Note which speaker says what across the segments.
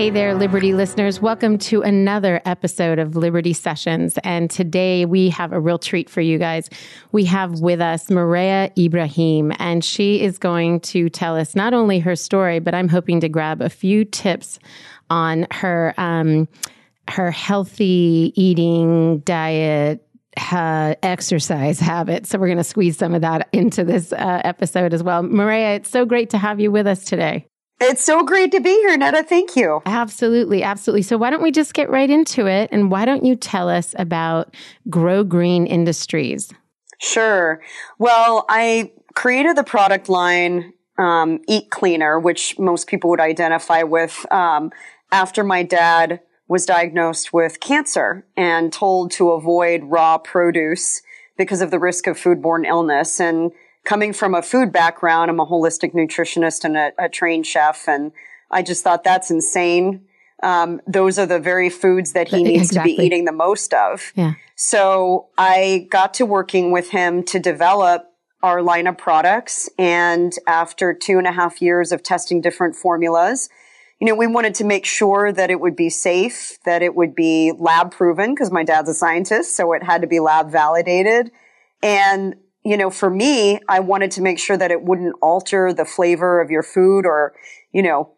Speaker 1: Hey there, Liberty listeners. Welcome to another episode of Liberty Sessions. And today we have a real treat for you guys. We have with us Maria Ibrahim, and she is going to tell us not only her story, but I'm hoping to grab a few tips on her, um, her healthy eating diet, uh, exercise habits. So we're going to squeeze some of that into this uh, episode as well. Maria, it's so great to have you with us today.
Speaker 2: It's so great to be here, Netta. Thank you.
Speaker 1: Absolutely. Absolutely. So, why don't we just get right into it? And why don't you tell us about Grow Green Industries?
Speaker 2: Sure. Well, I created the product line um, Eat Cleaner, which most people would identify with um, after my dad was diagnosed with cancer and told to avoid raw produce because of the risk of foodborne illness. And coming from a food background, I'm a holistic nutritionist and a, a trained chef, and I just thought that's insane. Um, those are the very foods that he needs exactly. to be eating the most of.
Speaker 1: Yeah.
Speaker 2: So I got to working with him to develop our line of products. And after two and a half years of testing different formulas, you know, we wanted to make sure that it would be safe, that it would be lab proven because my dad's a scientist. So it had to be lab validated. And you know, for me, I wanted to make sure that it wouldn't alter the flavor of your food or, you know,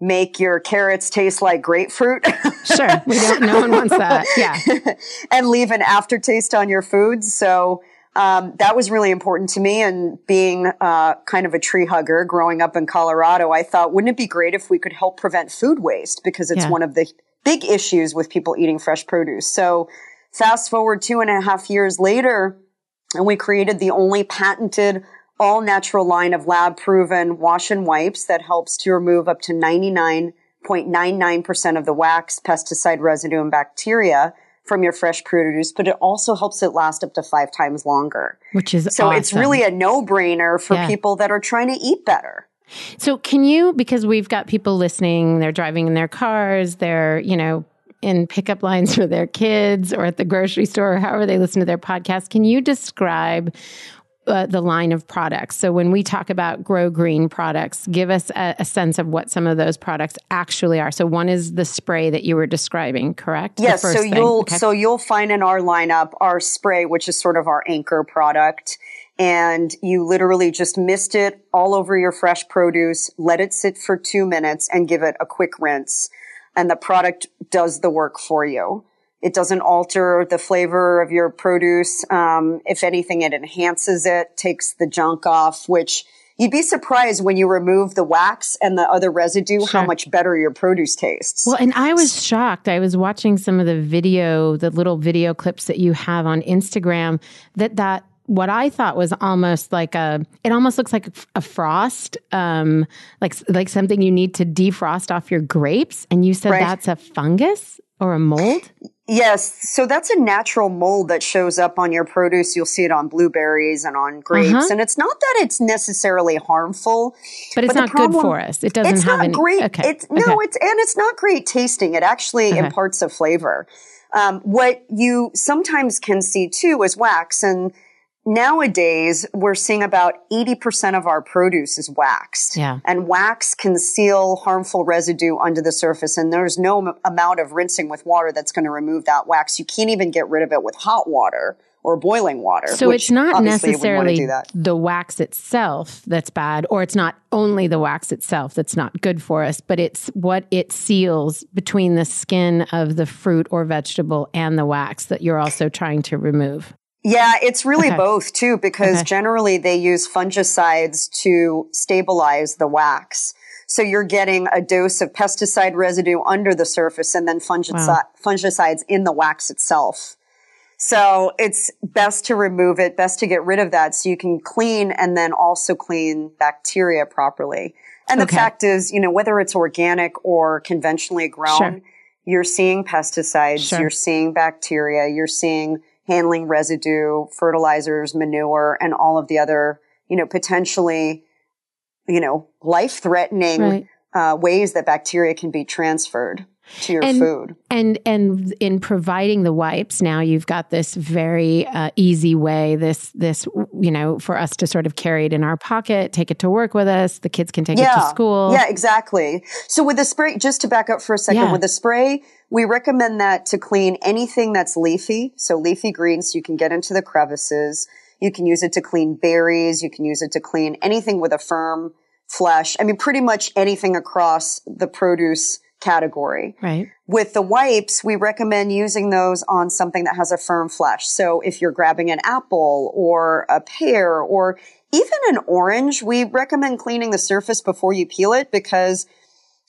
Speaker 2: make your carrots taste like grapefruit.
Speaker 1: sure. We don't, no one wants that. Yeah.
Speaker 2: and leave an aftertaste on your food. So, um, that was really important to me. And being uh, kind of a tree hugger growing up in Colorado, I thought, wouldn't it be great if we could help prevent food waste? Because it's yeah. one of the big issues with people eating fresh produce. So, fast forward two and a half years later, and we created the only patented all natural line of lab proven wash and wipes that helps to remove up to 99.99% of the wax, pesticide residue, and bacteria from your fresh produce, but it also helps it last up to five times longer.
Speaker 1: Which is
Speaker 2: so
Speaker 1: awesome.
Speaker 2: it's really a no brainer for yeah. people that are trying to eat better.
Speaker 1: So can you, because we've got people listening, they're driving in their cars, they're, you know, in pickup lines for their kids or at the grocery store or however they listen to their podcast. Can you describe uh, the line of products. So when we talk about grow green products, give us a, a, sense of what some of those products actually are. So one is the spray that you were describing, correct?
Speaker 2: Yes. So thing. you'll okay. so you'll find in our lineup our spray, which is sort of our anchor product. And you literally just mist it all over your fresh produce, let it sit for two minutes and give it a quick rinse and the product does the work for you. It doesn't alter the flavor of your produce. Um, if anything, it enhances it, takes the junk off, which you'd be surprised when you remove the wax and the other residue, sure. how much better your produce tastes.
Speaker 1: Well, and I was shocked. I was watching some of the video, the little video clips that you have on Instagram that that what I thought was almost like a, it almost looks like a frost, um, like like something you need to defrost off your grapes. And you said right. that's a fungus or a mold.
Speaker 2: Yes, so that's a natural mold that shows up on your produce. You'll see it on blueberries and on grapes, uh-huh. and it's not that it's necessarily harmful,
Speaker 1: but it's but not problem, good for us. It doesn't
Speaker 2: it's
Speaker 1: have
Speaker 2: not
Speaker 1: any.
Speaker 2: Great. Okay. It's no, okay. it's and it's not great tasting. It actually okay. imparts a flavor. Um, what you sometimes can see too is wax and Nowadays, we're seeing about 80% of our produce is waxed.
Speaker 1: Yeah.
Speaker 2: And wax can seal harmful residue under the surface. And there's no m- amount of rinsing with water that's going to remove that wax. You can't even get rid of it with hot water or boiling water.
Speaker 1: So it's not necessarily the wax itself that's bad, or it's not only the wax itself that's not good for us, but it's what it seals between the skin of the fruit or vegetable and the wax that you're also trying to remove.
Speaker 2: Yeah, it's really okay. both too, because okay. generally they use fungicides to stabilize the wax. So you're getting a dose of pesticide residue under the surface and then fungicide, wow. fungicides in the wax itself. So it's best to remove it, best to get rid of that so you can clean and then also clean bacteria properly. And the
Speaker 1: Okay.
Speaker 2: fact is, you know, whether it's organic or conventionally grown,
Speaker 1: Sure.
Speaker 2: you're seeing pesticides,
Speaker 1: Sure.
Speaker 2: you're seeing bacteria, you're seeing handling residue, fertilizers, manure, and all of the other, you know, potentially, you know, life threatening
Speaker 1: Right.
Speaker 2: uh, ways that bacteria can be transferred to your
Speaker 1: And-
Speaker 2: food.
Speaker 1: And and in providing the wipes, now you've got this very uh, easy way. This this you know for us to sort of carry it in our pocket, take it to work with us. The kids can take it to school.
Speaker 2: Yeah, exactly. So with the spray, just to back up for a second,
Speaker 1: Yeah.
Speaker 2: with the spray, we recommend that to clean anything that's leafy. So leafy greens, you can get into the crevices. You can use it to clean berries. You can use it to clean anything with a firm flesh. I mean, pretty much anything across the produce category.
Speaker 1: Right.
Speaker 2: With the wipes, we recommend using those on something that has a firm flesh. So if you're grabbing an apple or a pear or even an orange, we recommend cleaning the surface before you peel it because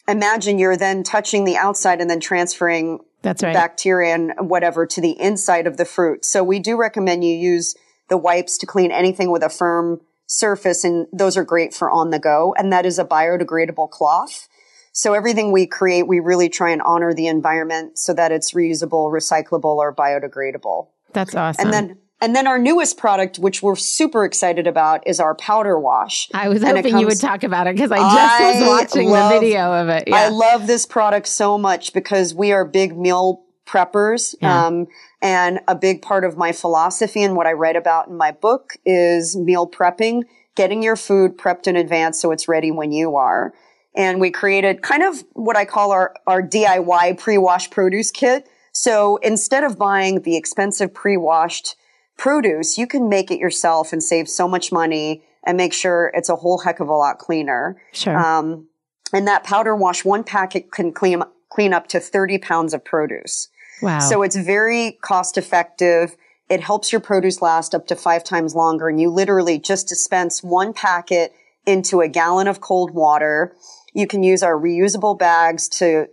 Speaker 2: imagine you're then touching the outside and then transferring
Speaker 1: That's right.
Speaker 2: bacteria and whatever to the inside of the fruit. So we do recommend you use the wipes to clean anything with a firm surface and those are great for on the go. And that is a biodegradable cloth. So everything we create, we really try and honor the environment so that it's reusable, recyclable, or biodegradable.
Speaker 1: That's awesome.
Speaker 2: And then, and then our newest product, which we're super excited about, is our powder wash.
Speaker 1: I was
Speaker 2: and
Speaker 1: hoping you would talk about it because I just
Speaker 2: I
Speaker 1: was watching
Speaker 2: love-
Speaker 1: the video of it. Yeah.
Speaker 2: I love this product so much because we are big meal preppers.
Speaker 1: Yeah.
Speaker 2: Um, and a big part of my philosophy and what I write about in my book is meal prepping, getting your food prepped in advance so it's ready when you are. And we created kind of what I call our, our DIY pre-wash produce kit. So instead of buying the expensive pre-washed produce, you can make it yourself and save so much money and make sure it's a whole heck of a lot cleaner.
Speaker 1: sure.
Speaker 2: Um, and that powder wash, one packet can clean, clean up to 30 pounds of produce.
Speaker 1: wow.
Speaker 2: So it's very cost effective. It helps your produce last up to five times longer. And you literally just dispense one packet into a gallon of cold water. You can use our reusable bags to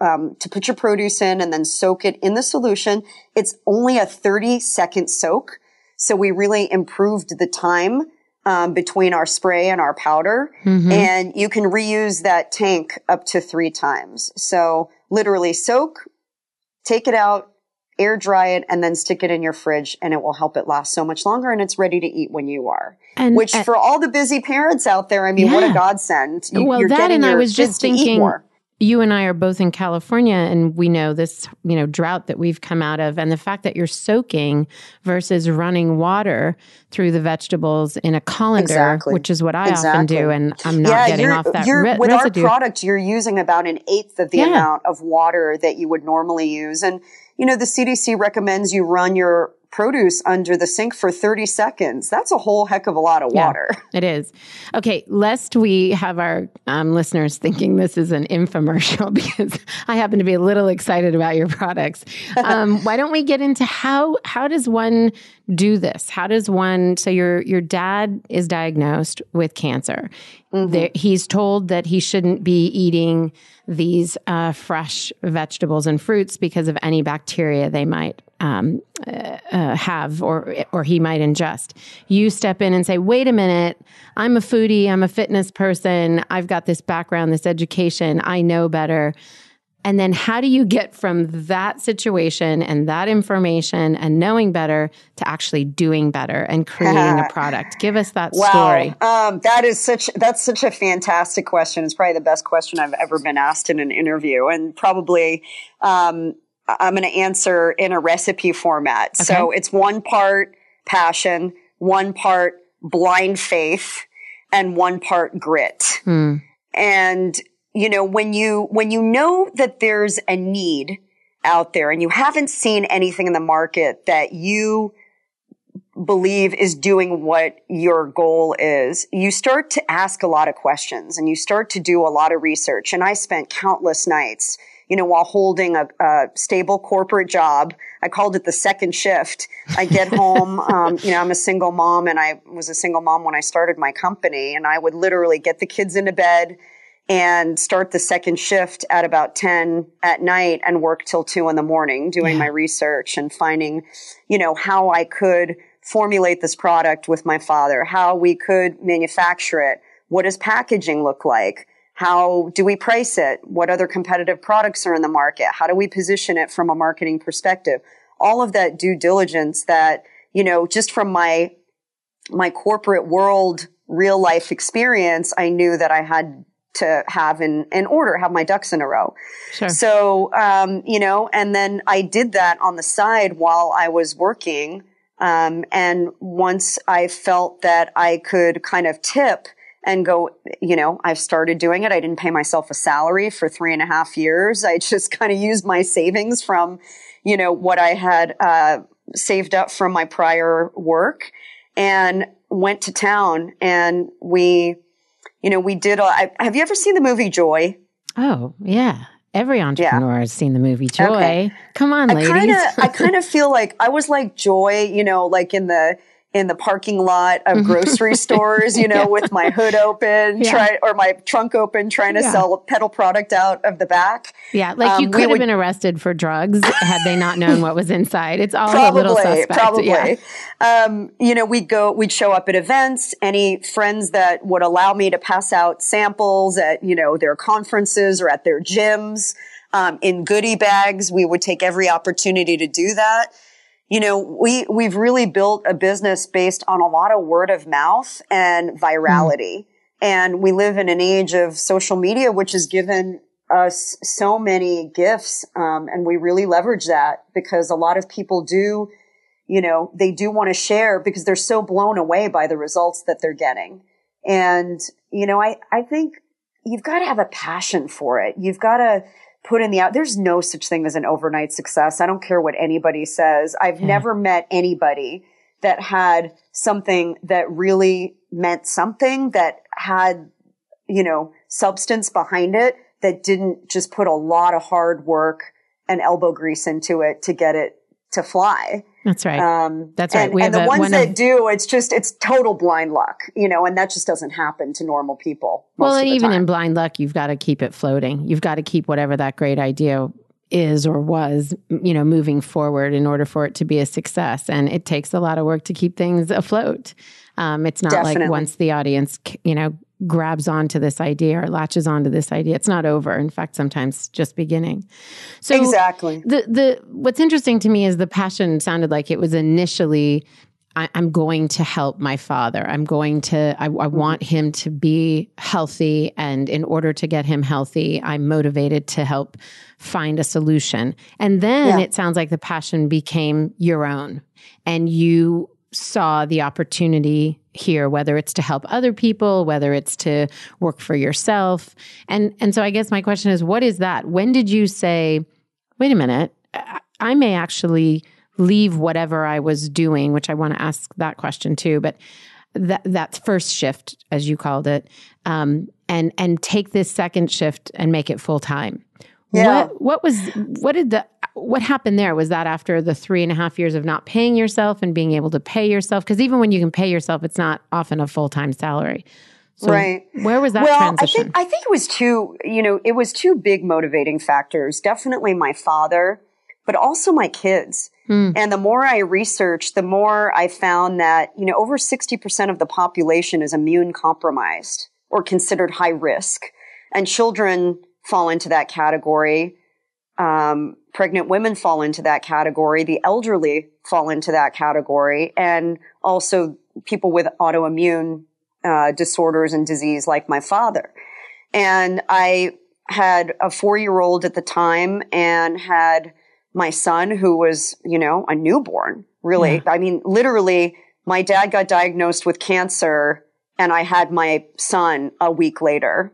Speaker 2: um, to put your produce in and then soak it in the solution. It's only a 30 second soak. So we really improved the time um, between our spray and our powder.
Speaker 1: Mhm.
Speaker 2: And you can reuse that tank up to three times. So literally soak, take it out, air dry it, and then stick it in your fridge and it will help it last so much longer and it's ready to eat when you are.
Speaker 1: and,
Speaker 2: Which
Speaker 1: and-
Speaker 2: for all the busy parents out there, I mean, what a godsend. You,
Speaker 1: Well,
Speaker 2: you're
Speaker 1: that and I was just
Speaker 2: kids to eat
Speaker 1: thinking-
Speaker 2: more.
Speaker 1: You and I are both in California and we know this, you know, drought that we've come out of and the fact that you're soaking versus running water through the vegetables in a colander,
Speaker 2: Exactly.
Speaker 1: which is what I often do and I'm not getting
Speaker 2: you're,
Speaker 1: off that
Speaker 2: you're,
Speaker 1: re-
Speaker 2: with
Speaker 1: residue.
Speaker 2: our product, you're using about an eighth of the
Speaker 1: Yeah.
Speaker 2: amount of water that you would normally use. And, you know, the CDC recommends you run your produce under the sink for 30 seconds. That's a whole heck of a lot of
Speaker 1: Yeah.
Speaker 2: water.
Speaker 1: It is. Okay, lest we have our um, listeners thinking this is an infomercial because I happen to be a little excited about your products. Um, why don't we get into how how does one do this? How does one so your your dad is diagnosed with cancer. There, he's told that he shouldn't be eating these uh, fresh vegetables and fruits because of any bacteria they might um, uh, have or or he might ingest. You step in and say, "Wait a minute, I'm a foodie, I'm a fitness person, I've got this background, this education, I know better." And then how do you get from that situation and that information and knowing better to actually doing better and creating a product? Give us that story.
Speaker 2: Um, that is such that's such a fantastic question. It's probably the best question I've ever been asked in an interview, and probably um, I'm going to answer in a recipe format. So it's one part passion, one part blind faith, and one part grit.
Speaker 1: Hmm.
Speaker 2: And, you know, when you, when you know that there's a need out there and you haven't seen anything in the market that you believe is doing what your goal is, you start to ask a lot of questions and you start to do a lot of research. And I spent countless nights, you know, while holding a, a stable corporate job. I called it the second shift. I get home, um, you know, I'm a single mom and I was a single mom when I started my company and I would literally get the kids into bed and start the second shift at about 10 at night and work till two in the morning doing yeah. my research and finding, you know, how I could formulate this product with my father, how we could manufacture it. What does packaging look like? How do we price it? What other competitive products are in the market? How do we position it from a marketing perspective? All of that due diligence that, you know, just from my, my corporate world, real life experience, I knew that I had to have in, in order, have my ducks in a row. Sure. So, um, you know, and then I did that on the side while I was working. Um, and once I felt that I could kind of tip and go, you know, I've started doing it. I didn't pay myself a salary for three and a half years. I just kind of used my savings from, you know, what I had, uh, saved up from my prior work and went to town and we, you know, we did. A, have you ever seen the movie Joy?
Speaker 1: Oh yeah, every entrepreneur yeah. has seen the movie Joy. Okay. Come on, ladies. I
Speaker 2: kind of feel like I was like Joy, you know, like in the in the parking lot of grocery stores, you know, yeah. with my hood open, yeah. try or my trunk open, trying to yeah. sell peddle product out of the back.
Speaker 1: Yeah, like um, you could have would, been arrested for drugs had they not known what was inside. It's all probably, a little suspect.
Speaker 2: Probably. Um, you know, we'd go, we'd show up at events. Any friends that would allow me to pass out samples at, you know, their conferences or at their gyms. Um, in goodie bags, we would take every opportunity to do that you know, we, we've really built a business based on a lot of word of mouth and virality. Mm. And we live in an age of social media, which has given us so many gifts. Um, and we really leverage that because a lot of people do, you know, they do want to share because they're so blown away by the results that they're getting. And, you know, I, I think you've got to have a passion for it. You've got to, put in the out. There's no such thing as an overnight success. I don't care what anybody says. I've yeah. never met anybody that had something that really meant something that had, you know, substance behind it that didn't just put a lot of hard work and elbow grease into it to get it to fly.
Speaker 1: That's right. Um, That's right.
Speaker 2: And, and the a, ones that of, do, it's just, it's total blind luck, you know, and that just doesn't happen to normal people.
Speaker 1: Well,
Speaker 2: and
Speaker 1: even
Speaker 2: time.
Speaker 1: in blind luck, you've got to keep it floating. You've got to keep whatever that great idea is or was, you know, moving forward in order for it to be a success. And it takes a lot of work to keep things afloat. Um, it's not Definitely. like once the audience, you know, grabs onto this idea or latches onto this idea. It's not over. In fact, sometimes just beginning.
Speaker 2: So exactly.
Speaker 1: The the what's interesting to me is the passion sounded like it was initially I, am going to help my father. I'm going to, I, I mm-hmm. want him to be healthy. And in order to get him healthy, I'm motivated to help find a solution. And then yeah. it sounds like the passion became your own and you saw the opportunity here whether it's to help other people whether it's to work for yourself. And and so i guess my question is what is that? When did you say wait a minute i may actually leave whatever i was doing which i want to ask that question too but that that first shift as you called it um, and and take this second shift and make it full time yeah. what what was what did the what happened there? Was that after the three and a half years of not paying yourself and being able to pay yourself? Because even when you can pay yourself, it's not often a full time salary. So
Speaker 2: right.
Speaker 1: Where was that
Speaker 2: well,
Speaker 1: transition?
Speaker 2: I think I think it was two, you know, it was two big motivating factors. Definitely my father, but also my kids. Mm. And the more I researched, the more I found that, you know, over 60% of the population is immune compromised or considered high risk. And children fall into that category. Um, pregnant women fall into that category. The elderly fall into that category. And also people with autoimmune uh, disorders and disease like my father. And I had a four year old at the time and had my son who was, you know, a newborn, really. Yeah. I mean, literally, my dad got diagnosed with cancer and I had my son a week later.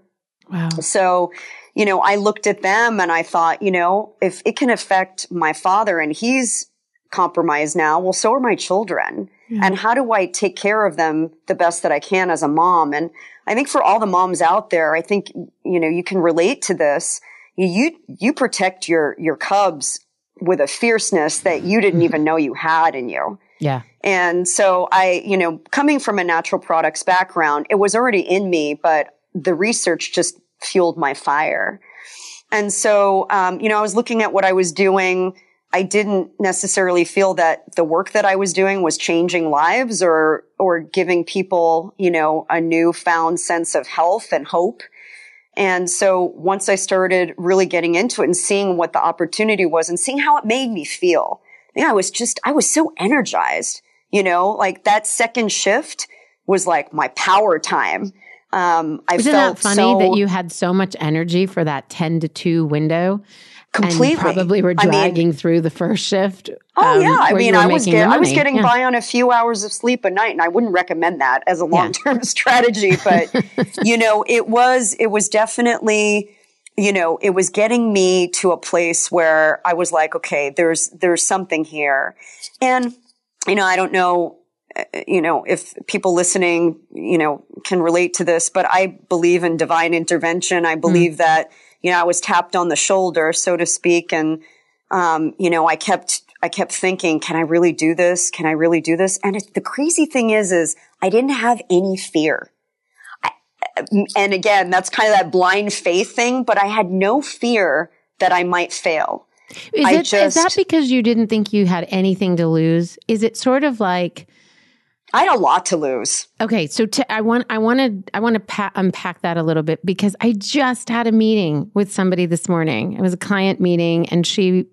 Speaker 2: Wow. So, you know, I looked at them and I thought, you know, if it can affect my father and he's compromised now, well, so are my children. Mm-hmm. And how do I take care of them the best that I can as a mom? And I think for all the moms out there, I think, you know, you can relate to this. You, you protect your, your cubs with a fierceness that you didn't even know you had in you.
Speaker 1: Yeah.
Speaker 2: And so I, you know, coming from a natural products background, it was already in me, but the research just fueled my fire. And so, um, you know, I was looking at what I was doing. I didn't necessarily feel that the work that I was doing was changing lives or, or giving people, you know, a newfound sense of health and hope. And so once I started really getting into it and seeing what the opportunity was and seeing how it made me feel, I was just, I was so energized, you know, like that second shift was like my power time. Um, I
Speaker 1: Isn't
Speaker 2: felt
Speaker 1: that funny
Speaker 2: so,
Speaker 1: that you had so much energy for that 10 to 2 window?
Speaker 2: completely
Speaker 1: probably were
Speaker 2: I mean,
Speaker 1: dragging through the first shift.
Speaker 2: Oh
Speaker 1: um,
Speaker 2: yeah, I mean, I was get, I was getting
Speaker 1: Yeah.
Speaker 2: by on a few hours of sleep a night, and I wouldn't recommend that as a long term strategy. But you know, it was it was definitely you know it was getting me to a place where I was like, okay, there's there's something here, and you know, I don't know. Uh, You know, if people listening, you know, can relate to this, but I believe in divine intervention. I believe that, you know, I was tapped on the shoulder, so to speak, and um, you know, I kept, I kept thinking, can I really do this? Can I really do this? And it, the crazy thing is, is I didn't have any fear. I, and again, that's kind of that blind faith thing, but I had no fear that I might fail.
Speaker 1: Is, it, is that because you didn't think you had anything to lose? Is it sort of like,
Speaker 2: I had a lot to lose.
Speaker 1: Okay, so to, I want I want to I want to pa- unpack that a little bit because I just had a meeting with somebody this morning. It was a client meeting, and she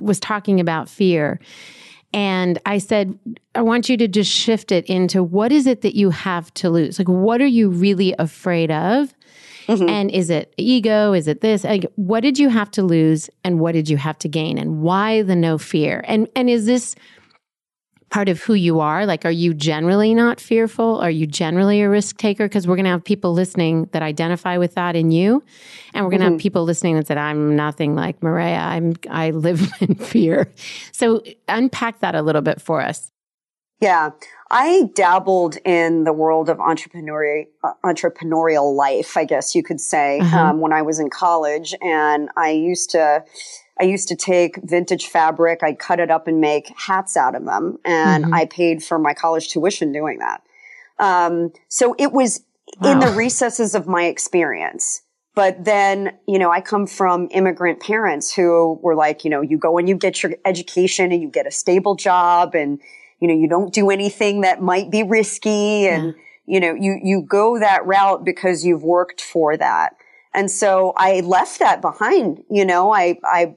Speaker 1: was talking about fear. And I said, I want you to just shift it into what is it that you have to lose? Like, what are you really afraid of? Mm-hmm. And is it ego? Is it this? Like, what did you have to lose, and what did you have to gain, and why the no fear? And and is this part of who you are? Like, are you generally not fearful? Are you generally a risk taker? Because we're going to have people listening that identify with that in you, and we're going to have people listening that said, "I'm nothing like Maria. I'm I live in fear." So unpack that a little bit for us.
Speaker 2: Yeah. I dabbled in the world of entrepreneurial, uh, entrepreneurial life, I guess you could say,
Speaker 1: Uh-huh.
Speaker 2: um, when I was in college. And I used to, I used to take vintage fabric, I'd cut it up and make hats out of them. And
Speaker 1: Mhm.
Speaker 2: I paid for my college tuition doing that. Um, so it was in the recesses of my experience. But then, you know, I come from immigrant parents who were like, you know, you go and you get your education and you get a stable job and, you know, you don't do anything that might be risky and, you know, you, you go that route because you've worked for that. And so I left that behind, you know, I, I,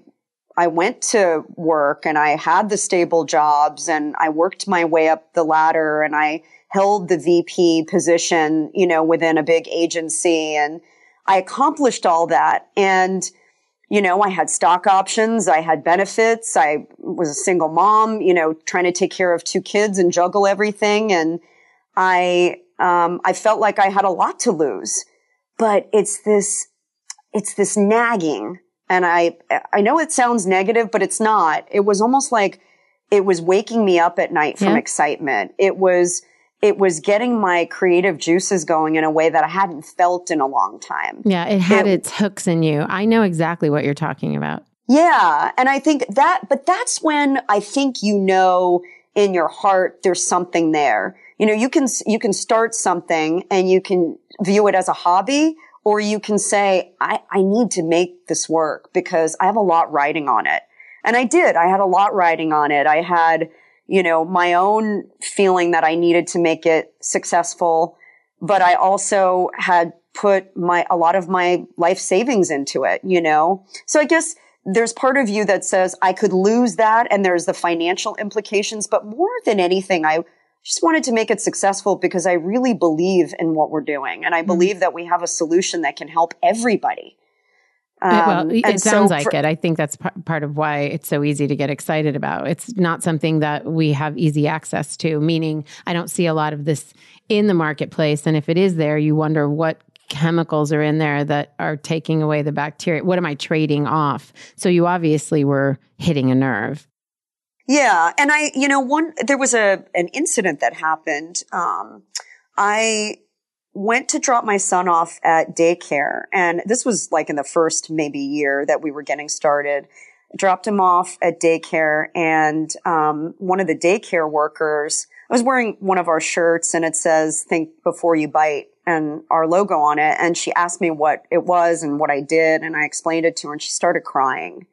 Speaker 2: I went to work and I had the stable jobs and I worked my way up the ladder and I held the VP position, you know, within a big agency and I accomplished all that. And, you know, I had stock options. I had benefits. I was a single mom, you know, trying to take care of two kids and juggle everything. And I, um, I felt like I had a lot to lose, but it's this, it's this nagging. And I, I know it sounds negative, but it's not. It was almost like it was waking me up at night from
Speaker 1: Yeah.
Speaker 2: excitement. It was, it was getting my creative juices going in a way that I hadn't felt in a long time.
Speaker 1: Yeah, it had
Speaker 2: It-
Speaker 1: its hooks in you. I know exactly what you're talking about.
Speaker 2: Yeah. And I think that, but that's when I think you know in your heart there's something there. You know, you can, you can start something and you can view it as a hobby or you can say, I, I need to make this work because I have a lot riding on it. And I did. I had a lot riding on it. I had, you know, my own feeling that I needed to make it successful, but I also had put my, a lot of my life savings into it, you know? So I guess there's part of you that says I could lose that and there's the financial implications, but more than anything, I just wanted to make it successful because I really believe in what we're doing. And I believe that we have a solution that can help everybody.
Speaker 1: Yeah, well,
Speaker 2: Um,
Speaker 1: it
Speaker 2: and so
Speaker 1: sounds like it. I think that's p- part of why it's so easy to get excited about. It's not something that we have easy access to, meaning I don't see a lot of this in the marketplace. And if it is there, you wonder what chemicals are in there that are taking away the bacteria. What am I trading off? So you obviously were hitting a nerve.
Speaker 2: Yeah, and I, you know, one there was a an incident that happened. Um, I went to drop my son off at daycare, and this was like in the first maybe year that we were getting started. Dropped him off at daycare, and um, one of the daycare workers. I was wearing one of our shirts and it says, think before you bite and our logo on it. And she asked me what it was and what I did. And I explained it to her and she started crying.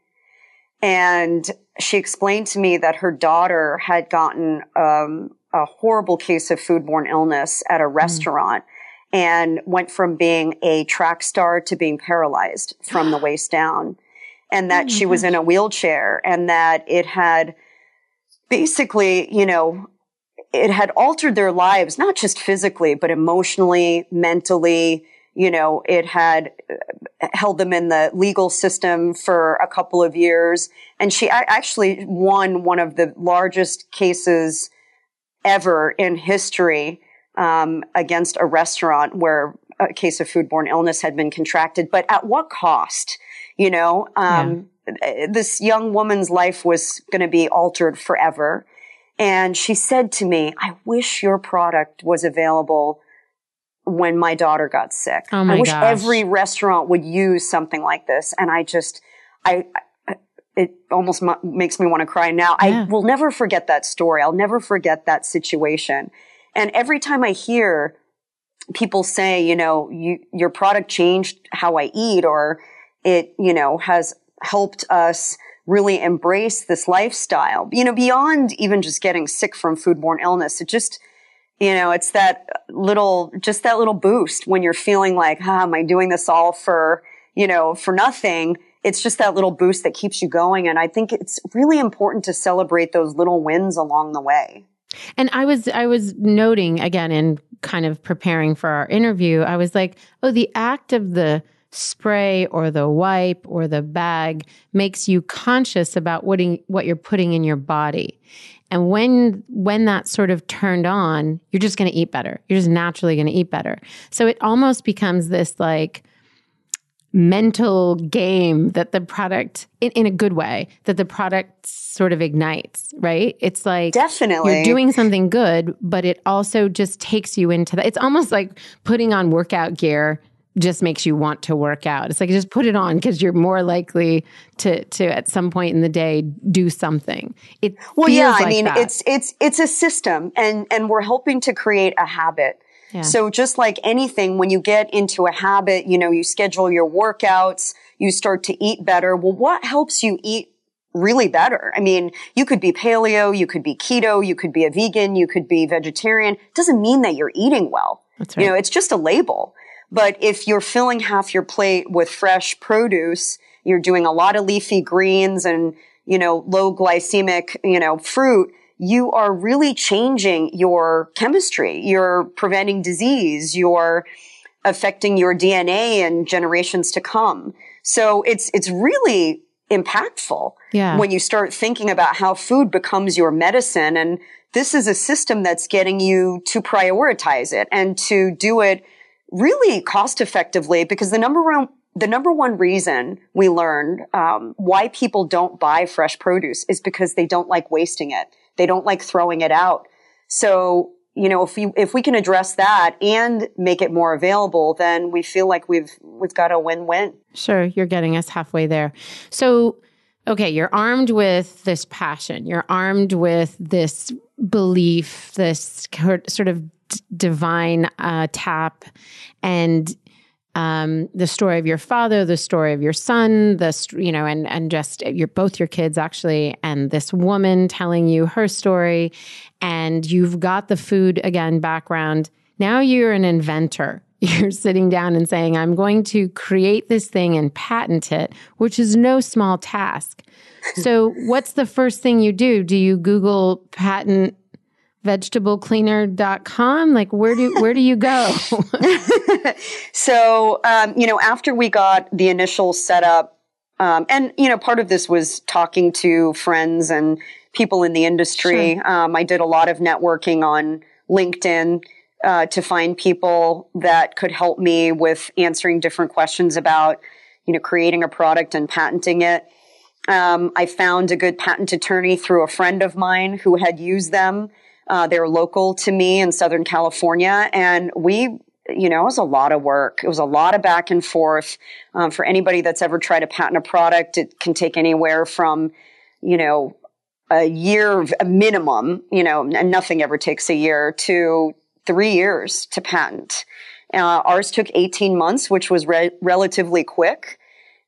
Speaker 2: And she explained to me that her daughter had gotten um, a horrible case of foodborne illness at a mm. restaurant mm. and went from being a track star to being paralyzed from the waist down. And that oh she was in a wheelchair and that it had basically, you know, it had altered their lives, not just physically, but emotionally, mentally. You know, it had uh, held them in the legal system for a couple of years. And she actually won one of the largest cases ever in history um, against a restaurant where a case of foodborne illness had been contracted. But at what cost? You know, um, yeah. this young woman's life was going to be altered forever. And she said to me, I wish your product was available when my daughter got sick.
Speaker 1: Oh I
Speaker 2: wish
Speaker 1: gosh.
Speaker 2: every restaurant would use something like this. And I just, I, it almost m- makes me want to cry now. Yeah. I will never forget that story. I'll never forget that situation. And every time I hear people say, you know, you, your product changed how I eat or it, you know, has helped us really embrace this lifestyle, you know, beyond even just getting sick from foodborne illness. It just, you know, it's that little, just that little boost when you're feeling like, ah, am I doing this all for, you know, for nothing? It's just that little boost that keeps you going. And I think it's really important to celebrate those little wins along the way.
Speaker 1: And I was I was noting again in kind of preparing for our interview, I was like, oh, the act of the spray or the wipe or the bag makes you conscious about what, in, what you're putting in your body. And when when that sort of turned on, you're just going to eat better. You're just naturally going to eat better. So it almost becomes this like mental game that the product in, in a good way that the product sort of ignites right it's like
Speaker 2: definitely
Speaker 1: you're doing something good but it also just takes you into that it's almost like putting on workout gear just makes you want to work out. It's like just put it on because you're more likely to to at some point in the day do something. It well, yeah. Like I mean, that.
Speaker 2: it's it's it's a system, and and we're helping to create a habit. Yeah. So just like anything, when you get into a habit, you know, you schedule your workouts, you start to eat better. Well, what helps you eat really better. I mean, you could be paleo, you could be keto, you could be a vegan, you could be vegetarian. It doesn't mean that you're eating well.
Speaker 1: That's right.
Speaker 2: You know, it's just a label. But if you're filling half your plate with fresh produce, you're doing a lot of leafy greens and, you know, low glycemic, you know, fruit, you are really changing your chemistry. You're preventing disease. You're affecting your DNA and generations to come. So it's, it's really impactful
Speaker 1: yeah.
Speaker 2: when you start thinking about how food becomes your medicine. And this is a system that's getting you to prioritize it and to do it really cost effectively because the number one the number one reason we learned um, why people don't buy fresh produce is because they don't like wasting it. They don't like throwing it out. So you know, if we if we can address that and make it more available, then we feel like we've we've got a win win.
Speaker 1: Sure, you're getting us halfway there. So, okay, you're armed with this passion. You're armed with this belief, this sort of divine uh, tap and um, the story of your father, the story of your son, the you know, and and just your both your kids actually, and this woman telling you her story, and you've got the food again background. Now you're an inventor. You're sitting down and saying, "I'm going to create this thing and patent it," which is no small task. So, what's the first thing you do? Do you Google patent vegetablecleaner.com like where do where do you go?
Speaker 2: So um, you know after we got the initial setup um, and you know part of this was talking to friends and people in the industry. Sure. um, i did a lot of networking on linkedin uh, to find people that could help me with answering different questions about you know creating a product and patenting it. Um, i found a good patent attorney through a friend of mine who had used them uh, they're local to me in Southern California, and we you know, it was a lot of work. It was a lot of back and forth. Um, for anybody that's ever tried to patent a product, it can take anywhere from, you know, a year, a minimum, you know, and nothing ever takes a year to three years to patent. Uh, ours took 18 months, which was re- relatively quick.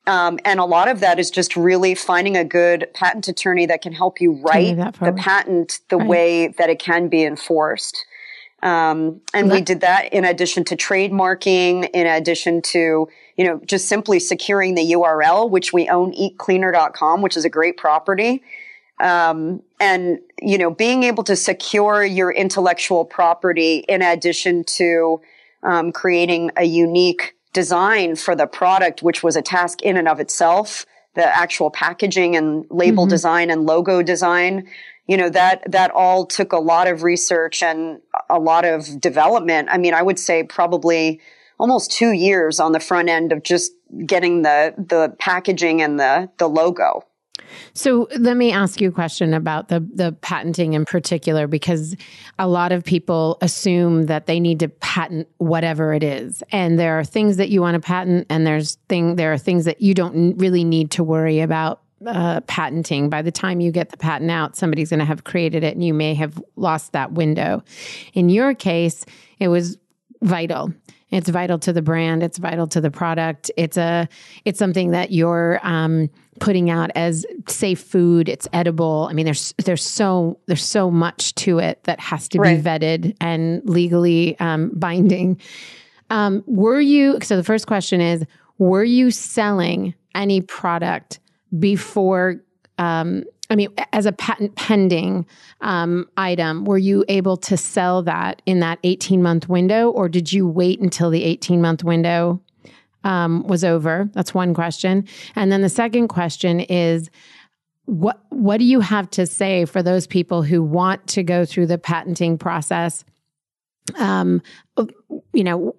Speaker 2: Um, and a lot of that is just really finding a good patent attorney that can help you write the patent the right. way that it can be enforced. Um, and we did that in addition to trademarking, in addition to, you know, just simply securing the URL, which we own eatcleaner.com, which is a great property. Um, and, you know, being able to secure your intellectual property in addition to, um, creating a unique design for the product, which was a task in and of itself, the actual packaging and label mm-hmm. design and logo design, you know, that, that all took a lot of research and a lot of development. I mean, I would say probably almost two years on the front end of just getting the, the packaging and the, the logo.
Speaker 1: So let me ask you a question about the the patenting in particular because a lot of people assume that they need to patent whatever it is and there are things that you want to patent and there's thing there are things that you don't really need to worry about uh, patenting. By the time you get the patent out, somebody's going to have created it and you may have lost that window. In your case, it was vital. It's vital to the brand. It's vital to the product. It's a, it's something that you're um, putting out as safe food. It's edible. I mean, there's there's so there's so much to it that has to right. be vetted and legally um, binding. Um, were you? So the first question is: Were you selling any product before um, I mean, as a patent pending um, item, were you able to sell that in that 18 month window, or did you wait until the 18 month window um, was over? That's one question. And then the second question is, what what do you have to say for those people who want to go through the patenting process? Um, you know,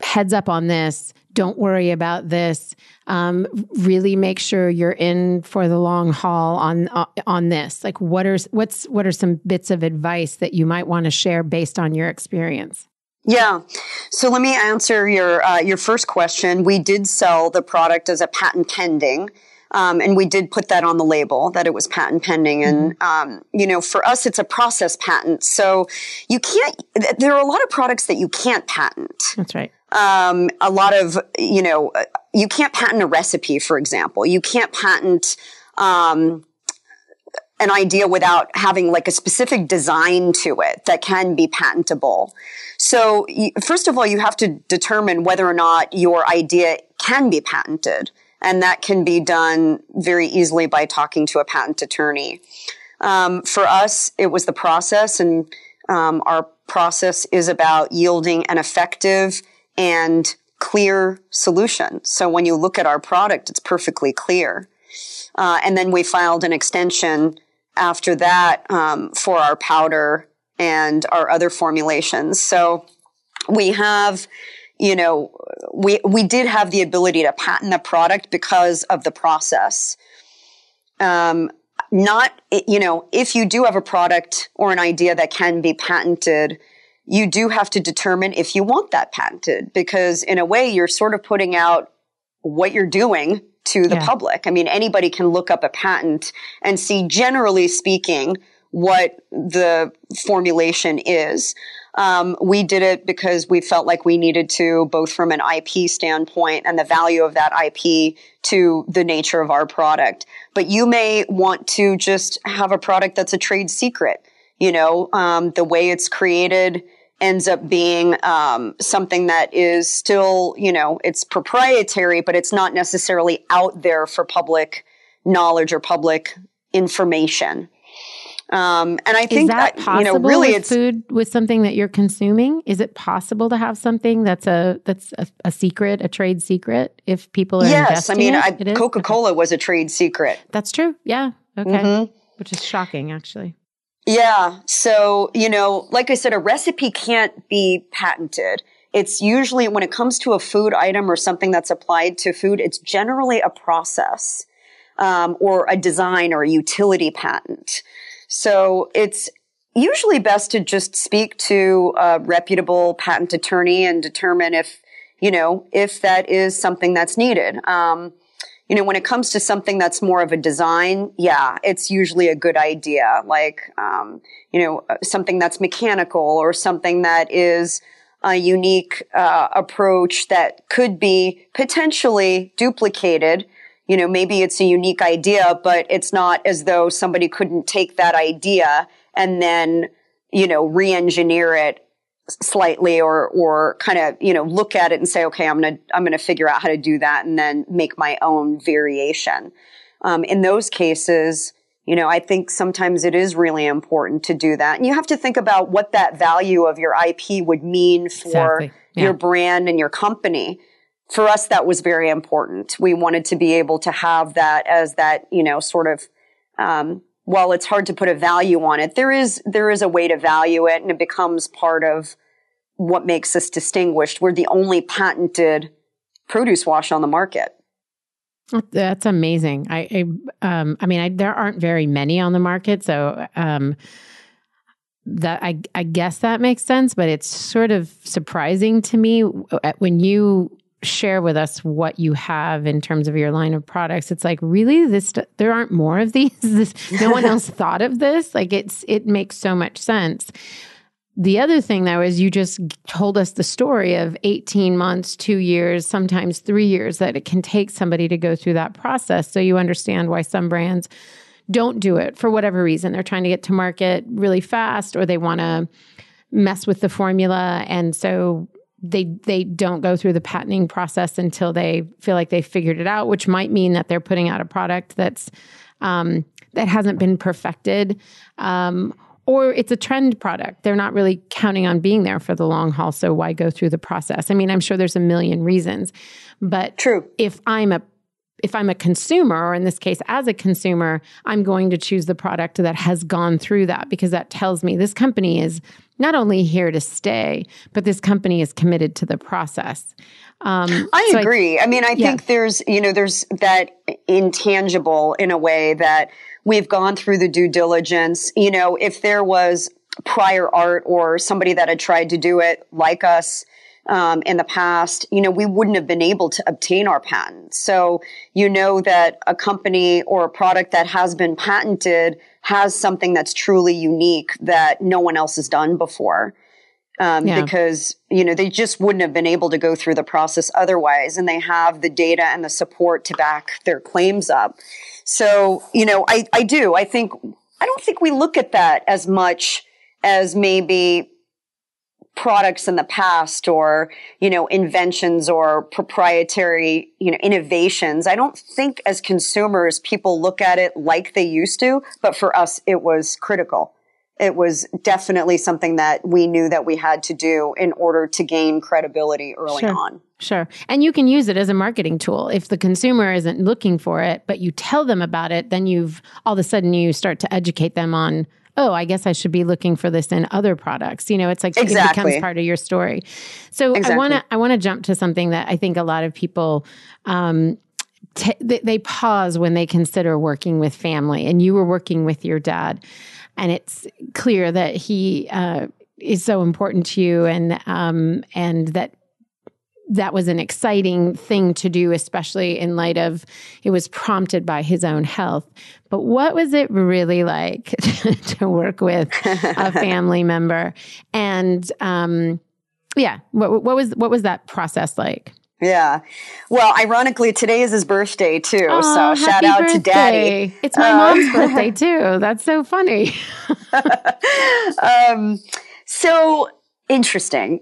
Speaker 1: heads up on this. Don't worry about this. Um, really make sure you're in for the long haul on uh, on this. Like, what are what's what are some bits of advice that you might want to share based on your experience?
Speaker 2: Yeah. So let me answer your uh, your first question. We did sell the product as a patent pending. Um, and we did put that on the label that it was patent pending. And, mm-hmm. um, you know, for us, it's a process patent. So you can't, there are a lot of products that you can't patent.
Speaker 1: That's right.
Speaker 2: Um, a lot of, you know, you can't patent a recipe, for example. You can't patent, um, an idea without having like a specific design to it that can be patentable. So first of all, you have to determine whether or not your idea can be patented. And that can be done very easily by talking to a patent attorney. Um, for us, it was the process, and um, our process is about yielding an effective and clear solution. So when you look at our product, it's perfectly clear. Uh, and then we filed an extension after that um, for our powder and our other formulations. So we have you know, we, we did have the ability to patent the product because of the process. Um, not, you know, if you do have a product or an idea that can be patented, you do have to determine if you want that patented because in a way you're sort of putting out what you're doing to the yeah. public. I mean, anybody can look up a patent and see, generally speaking, what the formulation is. Um, we did it because we felt like we needed to, both from an IP standpoint and the value of that IP to the nature of our product. But you may want to just have a product that's a trade secret. You know, um, the way it's created ends up being um, something that is still, you know, it's proprietary, but it's not necessarily out there for public knowledge or public information. Um, and I think
Speaker 1: that, that you know, really, it's food with something that you're consuming. Is it possible to have something that's a that's a, a secret, a trade secret? If people are
Speaker 2: yes,
Speaker 1: I
Speaker 2: mean, Coca Cola okay. was a trade secret.
Speaker 1: That's true. Yeah. Okay. Mm-hmm. Which is shocking, actually.
Speaker 2: Yeah. So you know, like I said, a recipe can't be patented. It's usually when it comes to a food item or something that's applied to food, it's generally a process um, or a design or a utility patent. So it's usually best to just speak to a reputable patent attorney and determine if, you know, if that is something that's needed. Um, you know, when it comes to something that's more of a design, yeah, it's usually a good idea. Like, um, you know, uh, something that's mechanical or something that is a unique uh, approach that could be potentially duplicated. You know, maybe it's a unique idea, but it's not as though somebody couldn't take that idea and then, you know, re-engineer it slightly or or kind of you know look at it and say okay i'm gonna i'm gonna figure out how to do that and then make my own variation um, in those cases you know i think sometimes it is really important to do that and you have to think about what that value of your ip would mean for exactly. yeah. your brand and your company for us that was very important we wanted to be able to have that as that you know sort of um, while it's hard to put a value on it, there is there is a way to value it, and it becomes part of what makes us distinguished. We're the only patented produce wash on the market.
Speaker 1: That's amazing. I, I, um, I mean, I, there aren't very many on the market, so um, that I, I guess that makes sense. But it's sort of surprising to me when you share with us what you have in terms of your line of products. It's like really this there aren't more of these? This, no one else thought of this? Like it's it makes so much sense. The other thing though is you just told us the story of 18 months 2 years sometimes 3 years that it can take somebody to go through that process. So you understand why some brands don't do it for whatever reason. They're trying to get to market really fast or they want to mess with the formula. And so they they don't go through the patenting process until they feel like they figured it out, which might mean that they're putting out a product that's um, that hasn't been perfected. Um, or it's a trend product. They're not really counting on being there for the long haul. So why go through the process? I mean, I'm sure there's a million reasons, but
Speaker 2: true.
Speaker 1: If I'm a if I'm a consumer, or in this case, as a consumer, I'm going to choose the product that has gone through that because that tells me this company is not only here to stay, but this company is committed to the process.
Speaker 2: Um, I so agree. I, I, mean, I yeah. think there's, you know, there's that intangible in a way that we've gone through the due diligence. You know, if there was prior art or somebody that had tried to do it like us, um, in the past, you know, we wouldn't have been able to obtain our patent. So you know that a company or a product that has been patented has something that's truly unique that no one else has done before. Um, yeah. because you know they just wouldn't have been able to go through the process otherwise, and they have the data and the support to back their claims up. So you know, I I do I think I don't think we look at that as much as maybe products in the past or, you know, inventions or proprietary, you know, innovations. I don't think as consumers people look at it like they used to, but for us it was critical. It was definitely something that we knew that we had to do in order to gain credibility early
Speaker 1: sure.
Speaker 2: on.
Speaker 1: Sure. And you can use it as a marketing tool. If the consumer isn't looking for it, but you tell them about it, then you've all of a sudden you start to educate them on oh, I guess I should be looking for this in other products. You know, it's like exactly. it becomes part of your story. So exactly. I want to I want to jump to something that I think a lot of people um, t- they pause when they consider working with family, and you were working with your dad, and it's clear that he uh, is so important to you, and um, and that that was an exciting thing to do, especially in light of it was prompted by his own health. But what was it really like to work with a family member? And um, yeah, what, what was what was that process like?
Speaker 2: Yeah. Well, ironically, today is his birthday too. Oh, so shout out birthday. to daddy.
Speaker 1: It's my uh, mom's birthday too. That's so funny.
Speaker 2: um, so interesting.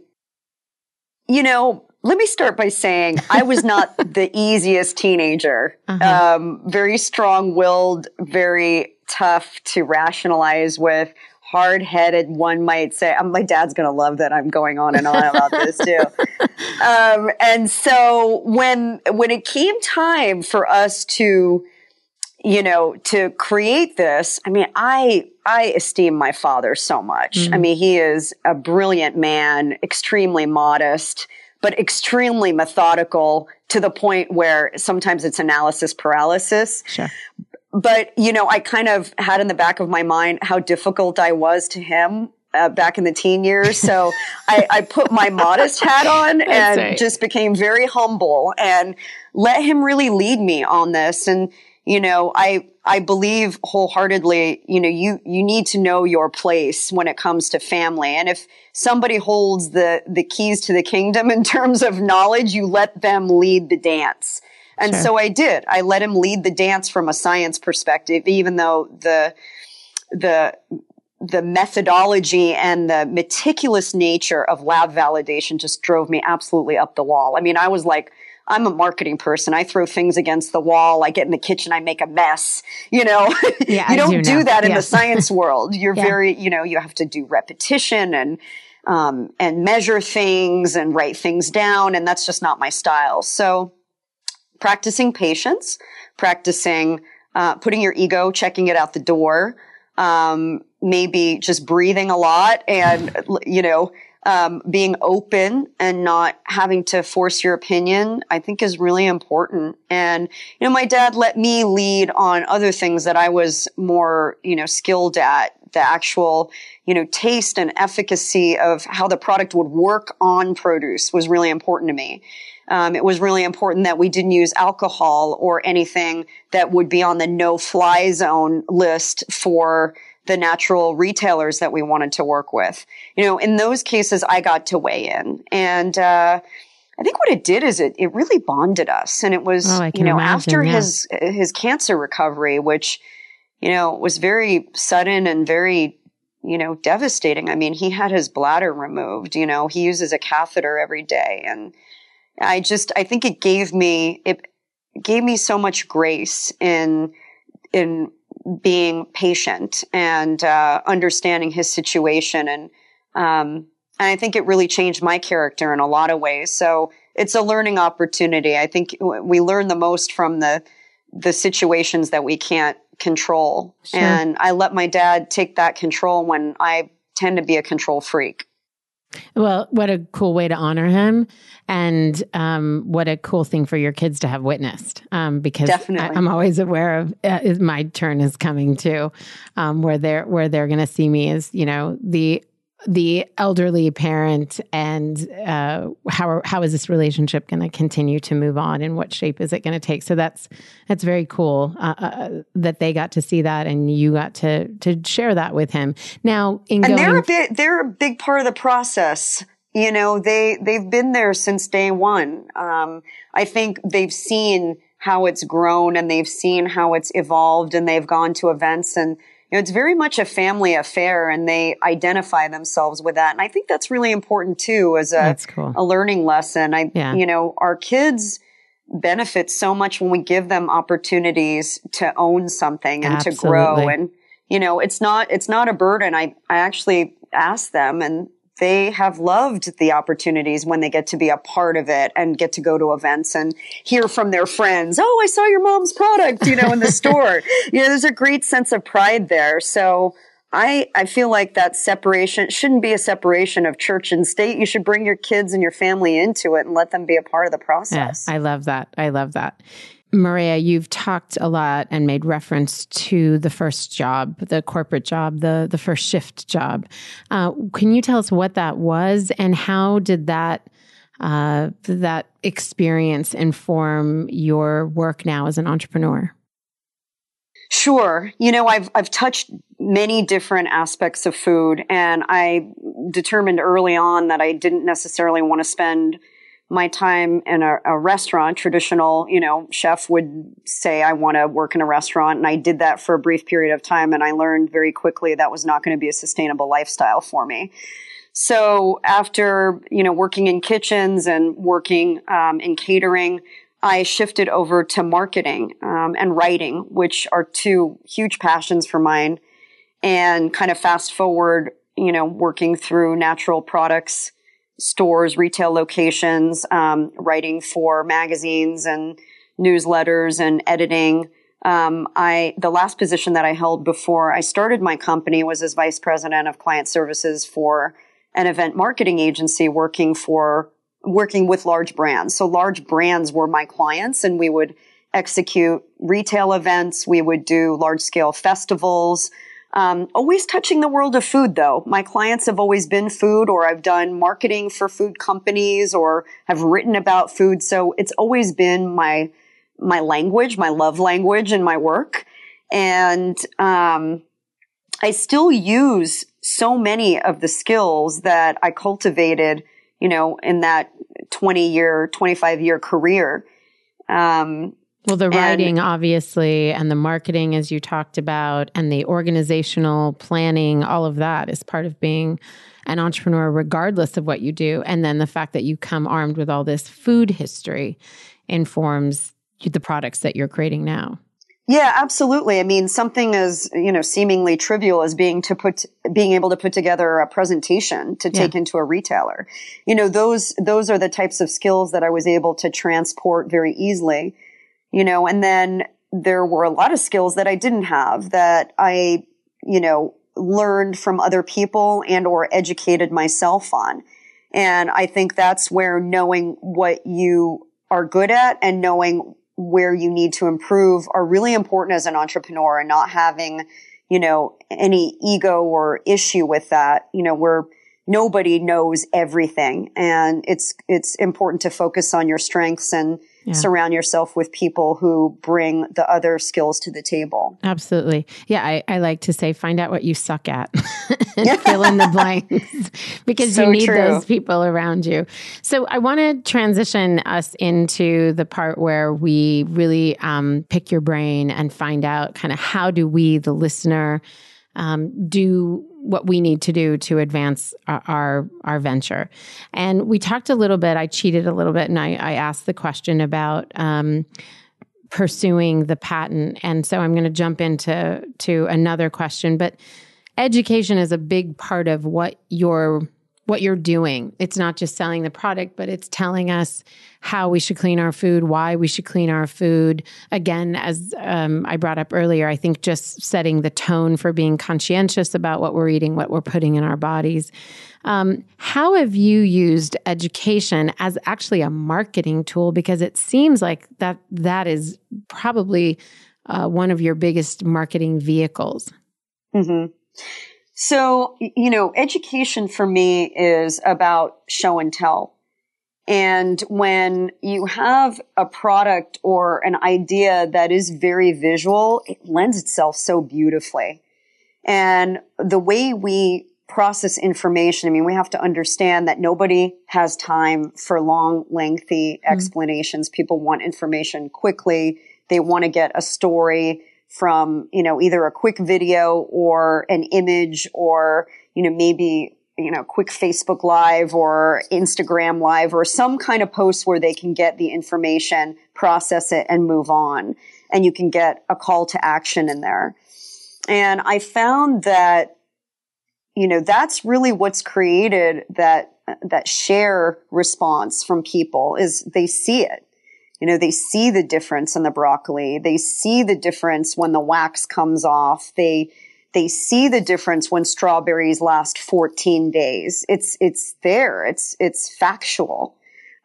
Speaker 2: You know, let me start by saying I was not the easiest teenager. Uh-huh. Um, very strong willed, very tough to rationalize with, hard headed, one might say. Um, my dad's going to love that I'm going on and on about this too. Um, and so when, when it came time for us to, you know, to create this, I mean, I, I esteem my father so much. Mm-hmm. I mean, he is a brilliant man, extremely modest but extremely methodical to the point where sometimes it's analysis paralysis.
Speaker 1: Sure.
Speaker 2: But, you know, I kind of had in the back of my mind how difficult I was to him uh, back in the teen years. So I, I, put my modest hat on and right. just became very humble and let him really lead me on this. And, you know, I, I believe wholeheartedly, you know, you, you need to know your place when it comes to family. And if somebody holds the, the keys to the kingdom in terms of knowledge, you let them lead the dance. And sure. so I did. I let him lead the dance from a science perspective, even though the, the, the methodology and the meticulous nature of lab validation just drove me absolutely up the wall. I mean, I was like, I'm a marketing person. I throw things against the wall. I get in the kitchen. I make a mess. You know, yeah, you don't do, do that in the science world. You're yeah. very, you know, you have to do repetition and, um, and measure things and write things down. And that's just not my style. So practicing patience, practicing, uh, putting your ego, checking it out the door, um, maybe just breathing a lot and, you know, um, being open and not having to force your opinion, I think is really important. And, you know, my dad let me lead on other things that I was more, you know, skilled at. The actual, you know, taste and efficacy of how the product would work on produce was really important to me. Um, it was really important that we didn't use alcohol or anything that would be on the no fly zone list for the natural retailers that we wanted to work with. You know, in those cases, I got to weigh in. And, uh, I think what it did is it, it really bonded us. And it was, oh, you know, imagine, after yeah. his, his cancer recovery, which, you know, was very sudden and very, you know, devastating. I mean, he had his bladder removed, you know, he uses a catheter every day. And I just, I think it gave me, it gave me so much grace in, in being patient and uh, understanding his situation and um, and I think it really changed my character in a lot of ways. So it's a learning opportunity. I think we learn the most from the the situations that we can't control. Sure. And I let my dad take that control when I tend to be a control freak.
Speaker 1: Well, what a cool way to honor him, and um, what a cool thing for your kids to have witnessed. Um, because I, am always aware of uh, my turn is coming too, um, where they're where they're going to see me as you know the the elderly parent and uh, how how is this relationship going to continue to move on and what shape is it going to take? So that's that's very cool uh, uh, that they got to see that and you got to to share that with him. Now
Speaker 2: and going, they're a bit they're a big part of the process. You know they they've been there since day one. Um, i think they've seen how it's grown and they've seen how it's evolved and they've gone to events and you know, it's very much a family affair and they identify themselves with that. And I think that's really important too as a, cool. a learning lesson. I, yeah. you know, our kids benefit so much when we give them opportunities to own something and Absolutely. to grow. And, you know, it's not, it's not a burden. I, I actually ask them and they have loved the opportunities when they get to be a part of it and get to go to events and hear from their friends. Oh, I saw your mom's product, you know, in the store. You know, there's a great sense of pride there. So I, I feel like that separation shouldn't be a separation of church and state. You should bring your kids and your family into it and let them be a part of the process.
Speaker 1: Yeah, I love that. I love that. Maria, you've talked a lot and made reference to the first job, the corporate job, the the first shift job. Uh, can you tell us what that was and how did that uh, that experience inform your work now as an entrepreneur?
Speaker 2: Sure. You know, I've I've touched many different aspects of food, and I determined early on that I didn't necessarily want to spend my time in a, a, restaurant, traditional, you know, chef would say, I want to work in a restaurant. And I did that for a brief period of time. And I learned very quickly that was not going to be a sustainable lifestyle for me. So after, you know, working in kitchens and working um, in catering, I shifted over to marketing um, and writing, which are two huge passions for mine. And kind of fast forward, you know, working through natural products stores, retail locations, um, writing for magazines and newsletters and editing. Um, I the last position that I held before I started my company was as vice president of client services for an event marketing agency working for working with large brands. So large brands were my clients and we would execute retail events. We would do large scale festivals. Um, always touching the world of food though. My clients have always been food or I've done marketing for food companies or have written about food. So it's always been my, my language, my love language and my work. And, um, I still use so many of the skills that I cultivated, you know, in that 20 year, 25 year career.
Speaker 1: Um, well, the writing, and, obviously, and the marketing, as you talked about, and the organizational planning, all of that is part of being an entrepreneur, regardless of what you do. And then the fact that you come armed with all this food history informs the products that you're creating now.
Speaker 2: Yeah, absolutely. I mean, something as, you know, seemingly trivial as being to put, being able to put together a presentation to take yeah. into a retailer. You know, those, those are the types of skills that I was able to transport very easily, you know, and then there were a lot of skills that I didn't have that I, you know, learned from other people and or educated myself on. And I think that's where knowing what you are good at and knowing where you need to improve are really important as an entrepreneur and not having, you know, any ego or issue with that. You know, where nobody knows everything and it's, it's important to focus on your strengths and, yeah. surround yourself with people who bring the other skills to the table.
Speaker 1: Absolutely. Yeah, I, I like to say find out what you suck at and fill in the blanks because so you need true. those people around you. So I want to transition us into the part where we really um, pick your brain and find out kind of how do we, the listener, um, do what we need to do to advance our, our, our venture. And we talked a little bit. I cheated a little bit, and I, I asked the question about. Um, pursuing the patent and so i'm going to jump into to another question but education is a big part of what your what you're doing. It's not just selling the product, but it's telling us how we should clean our food, why we should clean our food. Again, as um, I brought up earlier, I think just setting the tone for being conscientious about what we're eating, what we're putting in our bodies. Um, how have you used education as actually a marketing tool? Because it seems like that that is probably uh, one of your biggest marketing vehicles.
Speaker 2: Mm-hmm. So, you know, education for me is about show and tell. And when you have a product or an idea that is very visual, it lends itself so beautifully. And the way we process information, I mean, we have to understand that nobody has time for long, lengthy mm-hmm. explanations. People want information quickly. They want to get a story from, you know, either a quick video or an image or, you know, maybe, you know, quick Facebook live or Instagram live or some kind of post where they can get the information, process it and move on. And you can get a call to action in there. And I found that, you know, that's really what's created that, that share response from people is they see it you know, they see the difference in the broccoli. They see the difference when the wax comes off. They, they see the difference when strawberries last 14 days. It's, it's there. It's, it's factual.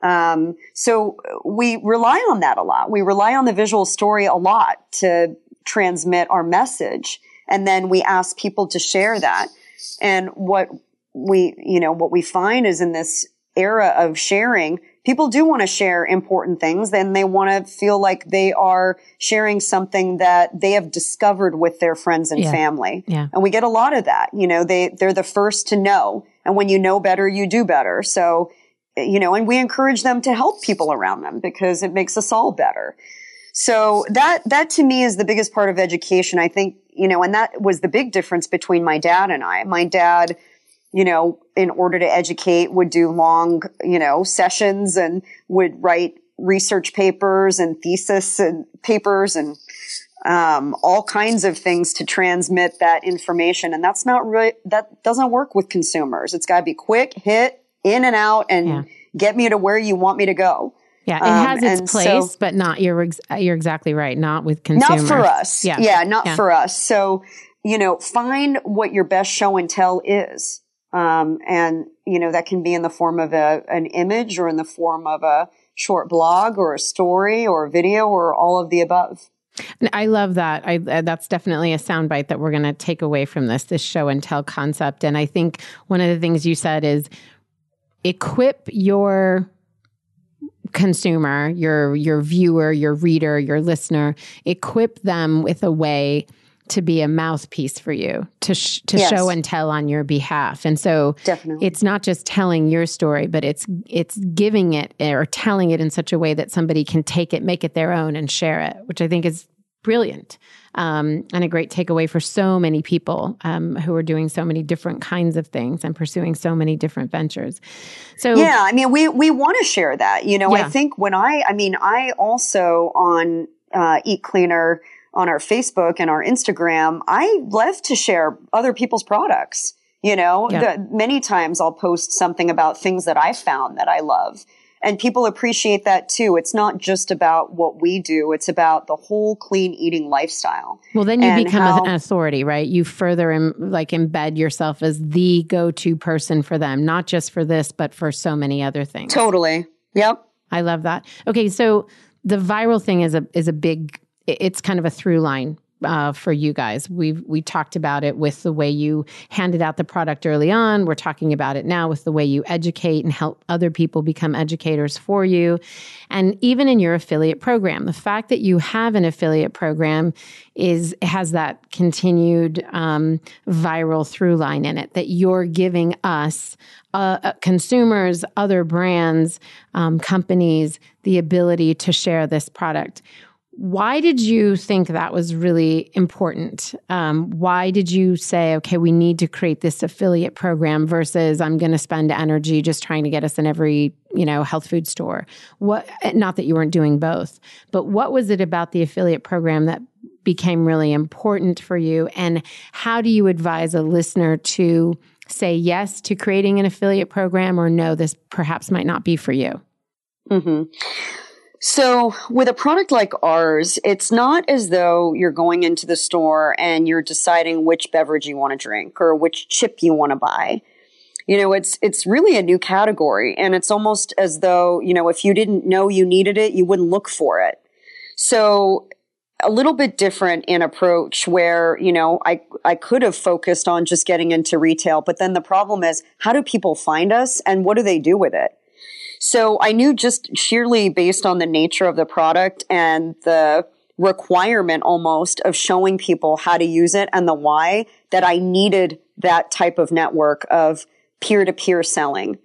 Speaker 2: Um, so we rely on that a lot. We rely on the visual story a lot to transmit our message. And then we ask people to share that. And what we, you know, what we find is in this era of sharing, people do want to share important things and they want to feel like they are sharing something that they have discovered with their friends and
Speaker 1: yeah.
Speaker 2: family.
Speaker 1: Yeah.
Speaker 2: and we get a lot of that you know they they're the first to know. And when you know better you do better. So you know and we encourage them to help people around them because it makes us all better. So that that to me is the biggest part of education i think you know and that was the big difference between my dad and i. My dad you know, in order to educate would do long, you know, sessions and would write research papers and thesis and papers and um, all kinds of things to transmit that information. And that's not really, that doesn't work with consumers. It's got to be quick, hit, in and out, and yeah. get me to where you want me to go.
Speaker 1: Yeah, it um, has its place, so, but not you're ex- you're exactly right. Not with consumers.
Speaker 2: Not for us. Yeah, yeah, not yeah. for us. So you know, find what your best show and tell is. Um, and, you know, that can be in the form of a, an image or in the form of a short blog or a story or a video or all of the above.
Speaker 1: I love that. I uh, that's definitely a soundbite that we're going to take away from this this show and tell concept. And I think one of the things you said is equip your consumer, your your viewer, your reader, your listener, equip them with a way to be a mouthpiece for you to sh- to yes. show and tell on your behalf. And so
Speaker 2: Definitely.
Speaker 1: it's not just telling your story, but it's it's giving it or telling it in such a way that somebody can take it, make it their own and share it, which I think is brilliant. Um, and a great takeaway for so many people um, who are doing so many different kinds of things and pursuing so many different ventures. So
Speaker 2: yeah, I mean, we we want to share that. You know, yeah. I think when I, I mean, I also on uh, Eat Cleaner on our Facebook and our Instagram, I love to share other people's products. You know, yeah. the, many times I'll post something about things that I found that I love. And people appreciate that too. It's not just about what we do. It's about the whole clean eating lifestyle.
Speaker 1: Well, then you become how, an authority, right? You further Im- like embed yourself as the go-to person for them, not just for this, but for so many other things.
Speaker 2: Totally. Yep.
Speaker 1: I love that. Okay. So the viral thing is a, is a big it's kind of a through line uh, for you guys. We we talked about it with the way you handed out the product early on. We're talking about it now with the way you educate and help other people become educators for you, and even in your affiliate program. The fact that you have an affiliate program is has that continued um, viral through line in it that you're giving us uh, uh consumers, other brands, um, companies the ability to share this product why did you think that was really important? Um, why did you say, okay, we need to create this affiliate program versus I'm going to spend energy just trying to get us in every, you know, health food store? What, not that you weren't doing both, but what was it about the affiliate program that became really important for you? And how do you advise a listener to say yes to creating an affiliate program or no, this perhaps might not be for you?
Speaker 2: Mm-hmm. So with a product like ours, it's not as though you're going into the store and you're deciding which beverage you want to drink or which chip you want to buy. You know, it's, it's really a new category and it's almost as though, you know, if you didn't know you needed it, you wouldn't look for it. So a little bit different in approach where, you know, I, I could have focused on just getting into retail, but then the problem is how do people find us and what do they do with it? So I knew just sheerly based on the nature of the product and the requirement almost of showing people how to use it and the why that I needed that type of network of peer to peer selling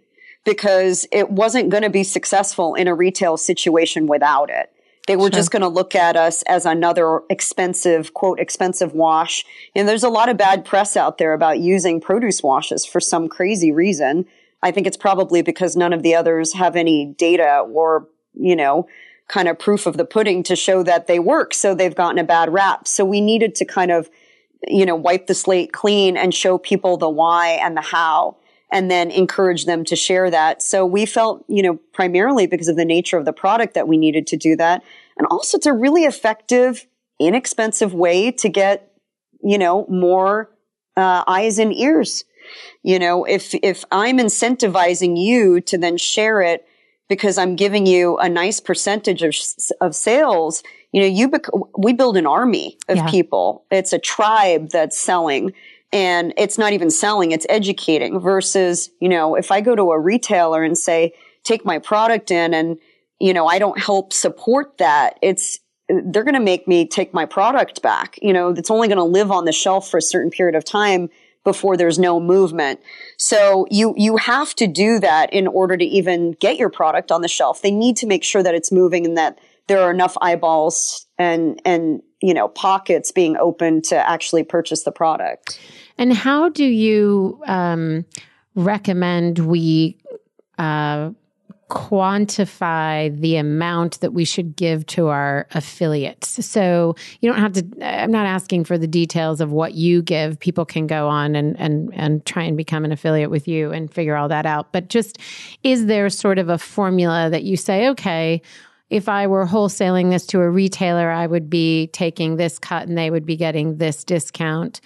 Speaker 2: because it wasn't going to be successful in a retail situation without it. They were sure. just going to look at us as another expensive, quote, expensive wash. And there's a lot of bad press out there about using produce washes for some crazy reason. I think it's probably because none of the others have any data or, you know, kind of proof of the pudding to show that they work. So they've gotten a bad rap. So we needed to kind of, you know, wipe the slate clean and show people the why and the how and then encourage them to share that. So we felt, you know, primarily because of the nature of the product that we needed to do that. And also it's a really effective, inexpensive way to get, you know, more uh, eyes and ears you know, if, if I'm incentivizing you to then share it because I'm giving you a nice percentage of, of sales, you know, you, bec- we build an army of yeah. people. It's a tribe that's selling and it's not even selling, it's educating versus, you know, if I go to a retailer and say, take my product in and, you know, I don't help support that, it's, they're going to make me take my product back. You know, it's only going to live on the shelf for a certain period of time before there's no movement. So you, you have to do that in order to even get your product on the shelf. They need to make sure that it's moving and that there are enough eyeballs and, and, you know, pockets being open to actually purchase the product.
Speaker 1: And how do you, um, recommend we, uh, quantify the amount that we should give to our affiliates. So you don't have to I'm not asking for the details of what you give. People can go on and and and try and become an affiliate with you and figure all that out. But just is there sort of a formula that you say, okay, if I were wholesaling this to a retailer, I would be taking this cut and they would be getting this discount.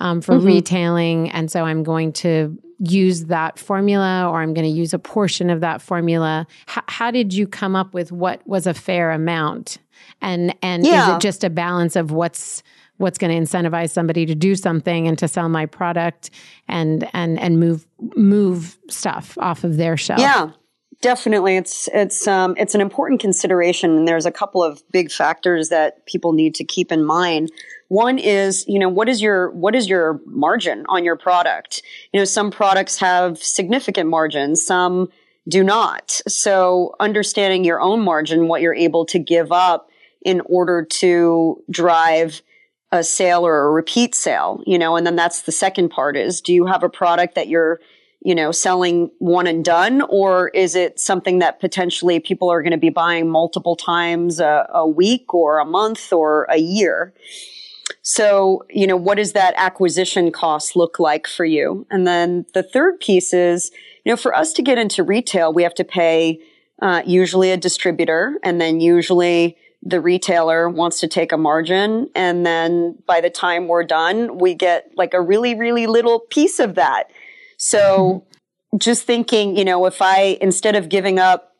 Speaker 1: Um, for mm-hmm. retailing. And so I'm going to use that formula or I'm going to use a portion of that formula. H- how did you come up with what was a fair amount? And, and yeah. is it just a balance of what's, what's going to incentivize somebody to do something and to sell my product and, and, and move, move stuff off of their shelf?
Speaker 2: Yeah. Definitely, it's it's um, it's an important consideration, and there's a couple of big factors that people need to keep in mind. One is, you know, what is your what is your margin on your product? You know, some products have significant margins, some do not. So, understanding your own margin, what you're able to give up in order to drive a sale or a repeat sale, you know, and then that's the second part is do you have a product that you're you know, selling one and done, or is it something that potentially people are going to be buying multiple times a, a, week or a month or a year? So, you know, what does that acquisition cost look like for you? And then the third piece is, you know, for us to get into retail, we have to pay uh, usually a distributor, and then usually the retailer wants to take a margin. And then by the time we're done, we get like a really, really little piece of that. So just thinking, you know, if I, instead of giving up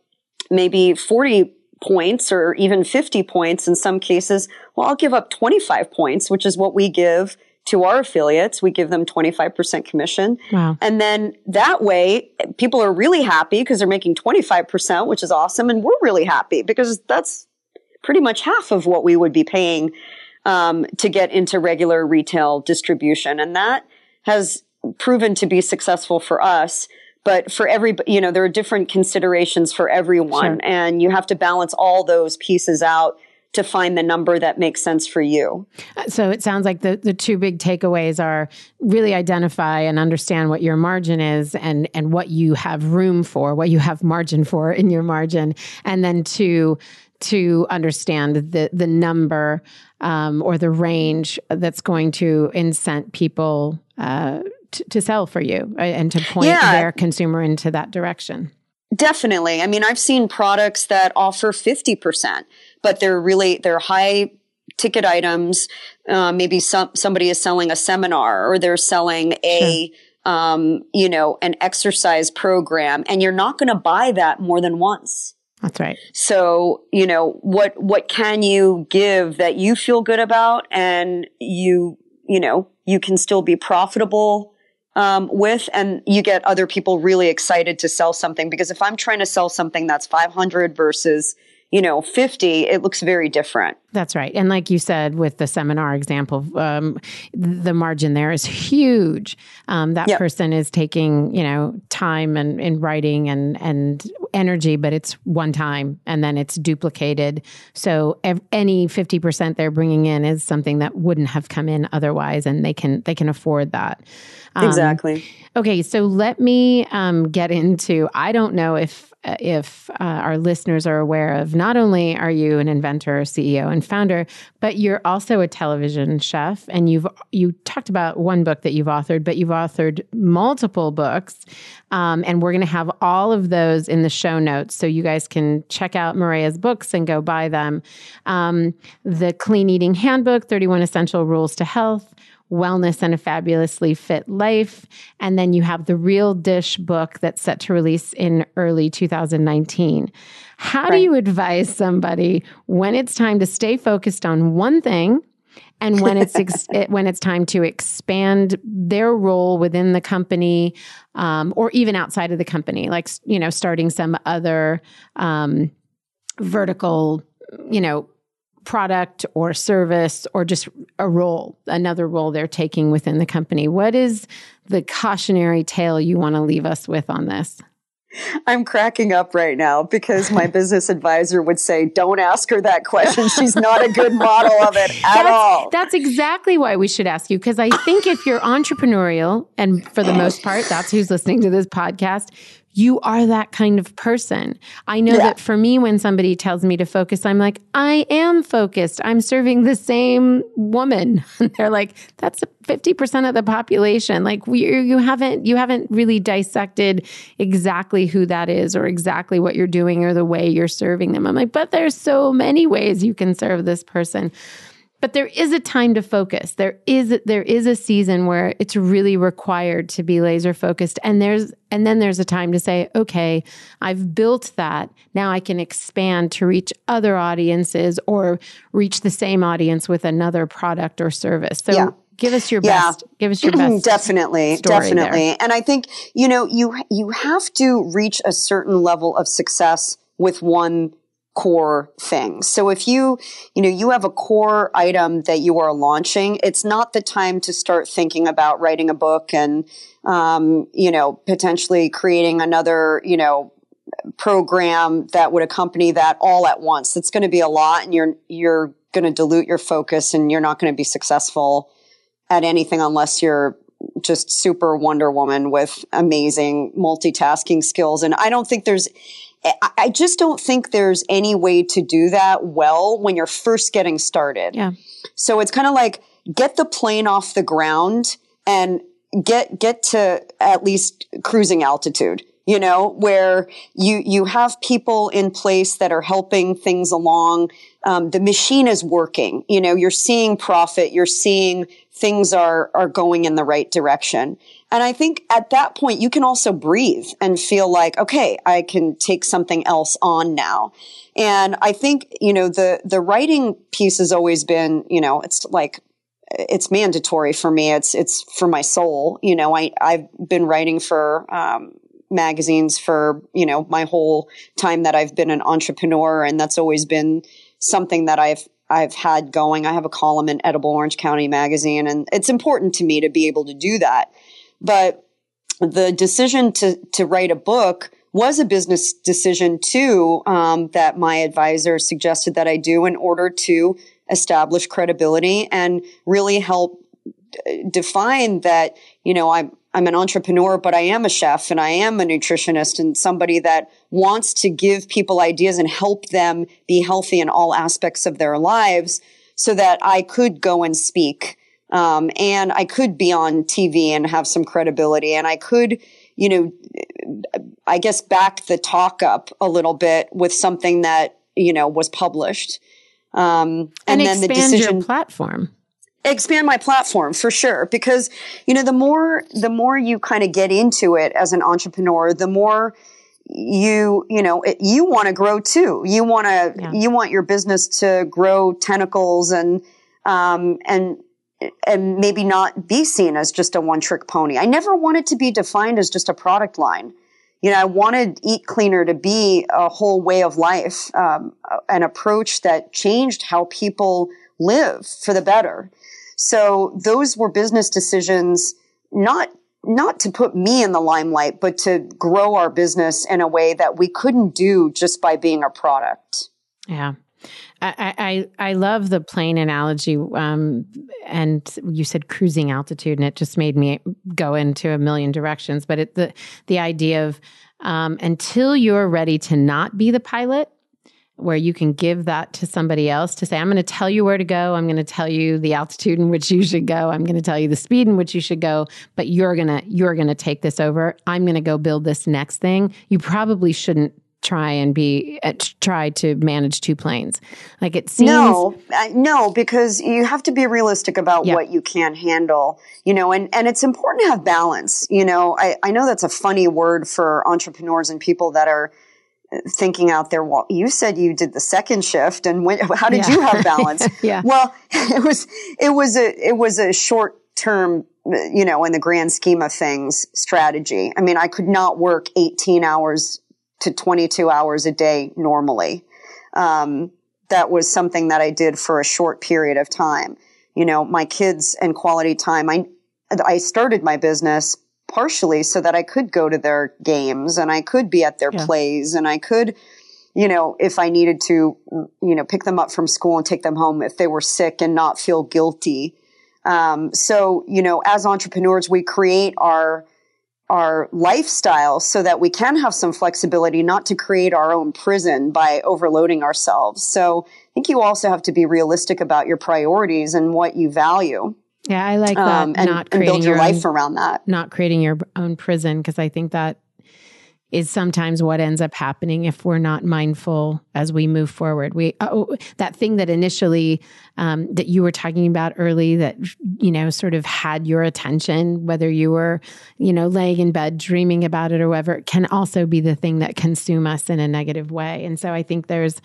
Speaker 2: maybe 40 points or even 50 points in some cases, well, I'll give up 25 points, which is what we give to our affiliates. We give them 25% commission. Wow. And then that way people are really happy because they're making 25%, which is awesome. And we're really happy because that's pretty much half of what we would be paying um, to get into regular retail distribution. And that has proven to be successful for us but for every you know there are different considerations for everyone sure. and you have to balance all those pieces out to find the number that makes sense for you.
Speaker 1: So it sounds like the, the two big takeaways are really identify and understand what your margin is and, and what you have room for, what you have margin for in your margin. And then to to understand the the number um, or the range that's going to incent people uh, to, to sell for you uh, and to point yeah. their consumer into that direction.
Speaker 2: Definitely. I mean, I've seen products that offer 50%, but they're really, they're high ticket items. Uh, maybe some, somebody is selling a seminar or they're selling a, sure. um, you know, an exercise program and you're not going to buy that more than once.
Speaker 1: That's right.
Speaker 2: So, you know, what, what can you give that you feel good about and you, you know, you can still be profitable um, with, and you get other people really excited to sell something. Because if I'm trying to sell something that's 500 versus you know 50, it looks very different.
Speaker 1: That's right. And like you said with the seminar example, um, the margin there is huge. Um, that yep. person is taking, you know, time and in writing and, and energy, but it's one time and then it's duplicated. So ev- any 50% they're bringing in is something that wouldn't have come in otherwise. And they can, they can afford that.
Speaker 2: Um, exactly.
Speaker 1: Okay. So let me um, get into, I don't know if, if uh, our listeners are aware of, not only are you an inventor, CEO, and founder, but you're also a television chef. And you've you talked about one book that you've authored, but you've authored multiple books. Um, and we're going to have all of those in the show notes, so you guys can check out Maria's books and go buy them. Um, the Clean Eating Handbook: Thirty One Essential Rules to Health Wellness and a Fabulously Fit Life. And then you have the Real Dish book that's set to release in early 2019. How right. do you advise somebody when it's time to stay focused on one thing and when it's ex- when it's time to expand their role within the company um, or even outside of the company, like you know, starting some other um, vertical, you know, product or service or just a role, another role they're taking within the company. What is the cautionary tale you want to leave us with on this?
Speaker 2: I'm cracking up right now because my business advisor would say, Don't ask her that question. She's not a good model of it at
Speaker 1: that's,
Speaker 2: all.
Speaker 1: That's exactly why we should ask you. Because I think if you're entrepreneurial, and for the most part, that's who's listening to this podcast, you are that kind of person. I know yeah. that for me, when somebody tells me to focus, I'm like, I am focused. I'm serving the same woman. And they're like, that's 50% of the population. Like we, you haven't, you haven't really dissected exactly who that is or exactly what you're doing or the way you're serving them. I'm like, but there's so many ways you can serve this person. But there is a time to focus. There is there is a season where it's really required to be laser focused and there's and then there's a time to say, okay, I've built that. Now I can expand to reach other audiences or reach the same audience with another product or service. So yeah give us your yeah. best give us your best
Speaker 2: definitely definitely there. and i think you know you you have to reach a certain level of success with one core things. So if you, you know, you have a core item that you are launching, it's not the time to start thinking about writing a book and, um, you know, potentially creating another, you know, program that would accompany that all at once. It's going to be a lot and you're, you're going to dilute your focus and you're not going to be successful at anything unless you're just super Wonder Woman with amazing multitasking skills. And I don't think there's I just don't think there's any way to do that well when you're first getting started.
Speaker 1: Yeah.
Speaker 2: So it's kind of like get the plane off the ground and get get to at least cruising altitude you know, where you, you have people in place that are helping things along. Um, the machine is working. You know, you're seeing profit. You're seeing things are, are going in the right direction. And I think at that point, you can also breathe and feel like, okay, I can take something else on now. And I think, you know, the, the writing piece has always been, you know, it's like, it's mandatory for me. It's, it's for my soul. You know, I, I've been writing for, um, magazines for, you know, my whole time that I've been an entrepreneur. And that's always been something that I've, I've had going. I have a column in Edible Orange County magazine and it's important to me to be able to do that. But the decision to, to write a book was a business decision too, um, that my advisor suggested that I do in order to establish credibility and really help define that, you know, I'm, I'm an entrepreneur, but I am a chef and I am a nutritionist and somebody that wants to give people ideas and help them be healthy in all aspects of their lives so that I could go and speak. Um, and I could be on TV and have some credibility and I could, you know, I guess back the talk up a little bit with something that, you know, was published.
Speaker 1: Um, and, and then the decision platform
Speaker 2: expand my platform for sure because you know the more the more you kind of get into it as an entrepreneur the more you you know it, you want to grow too you want to yeah. you want your business to grow tentacles and um and and maybe not be seen as just a one trick pony i never wanted to be defined as just a product line you know i wanted eat cleaner to be a whole way of life um, an approach that changed how people live for the better so those were business decisions, not not to put me in the limelight, but to grow our business in a way that we couldn't do just by being a product.
Speaker 1: Yeah. I, I, I love the plane analogy. Um, and you said cruising altitude, and it just made me go into a million directions. But it, the, the idea of um, until you're ready to not be the pilot, where you can give that to somebody else to say, I'm going to tell you where to go. I'm going to tell you the altitude in which you should go. I'm going to tell you the speed in which you should go, but you're going to, you're going to take this over. I'm going to go build this next thing. You probably shouldn't try and be uh, try to manage two planes like it seems
Speaker 2: no uh, no because you have to be realistic about what you can handle you know and and it's important to have balance you know i i know that's a funny word for entrepreneurs and people that are thinking out there, well, you said you did the second shift and when, how did yeah. you have balance?
Speaker 1: yeah.
Speaker 2: Well, it was, it was a, it was a short term, you know, in the grand scheme of things strategy. I mean, I could not work 18 hours to 22 hours a day normally. Um, that was something that I did for a short period of time. You know, my kids and quality time. I, I started my business partially so that I could go to their games and I could be at their yeah. plays and I could, you know, if I needed to, you know, pick them up from school and take them home if they were sick and not feel guilty. Um, so, you know, as entrepreneurs, we create our, our lifestyle so that we can have some flexibility, not to create our own prison by overloading ourselves. So I think you also have to be realistic about your priorities and what you value.
Speaker 1: Yeah, I like that. Um,
Speaker 2: and,
Speaker 1: not
Speaker 2: creating
Speaker 1: build
Speaker 2: your,
Speaker 1: your
Speaker 2: life
Speaker 1: own,
Speaker 2: around that.
Speaker 1: Not creating your own prison because I think that is sometimes what ends up happening if we're not mindful as we move forward. We oh, that thing that initially um, that you were talking about early that you know sort of had your attention, whether you were you know laying in bed dreaming about it or whatever, can also be the thing that consume us in a negative way. And so I think there's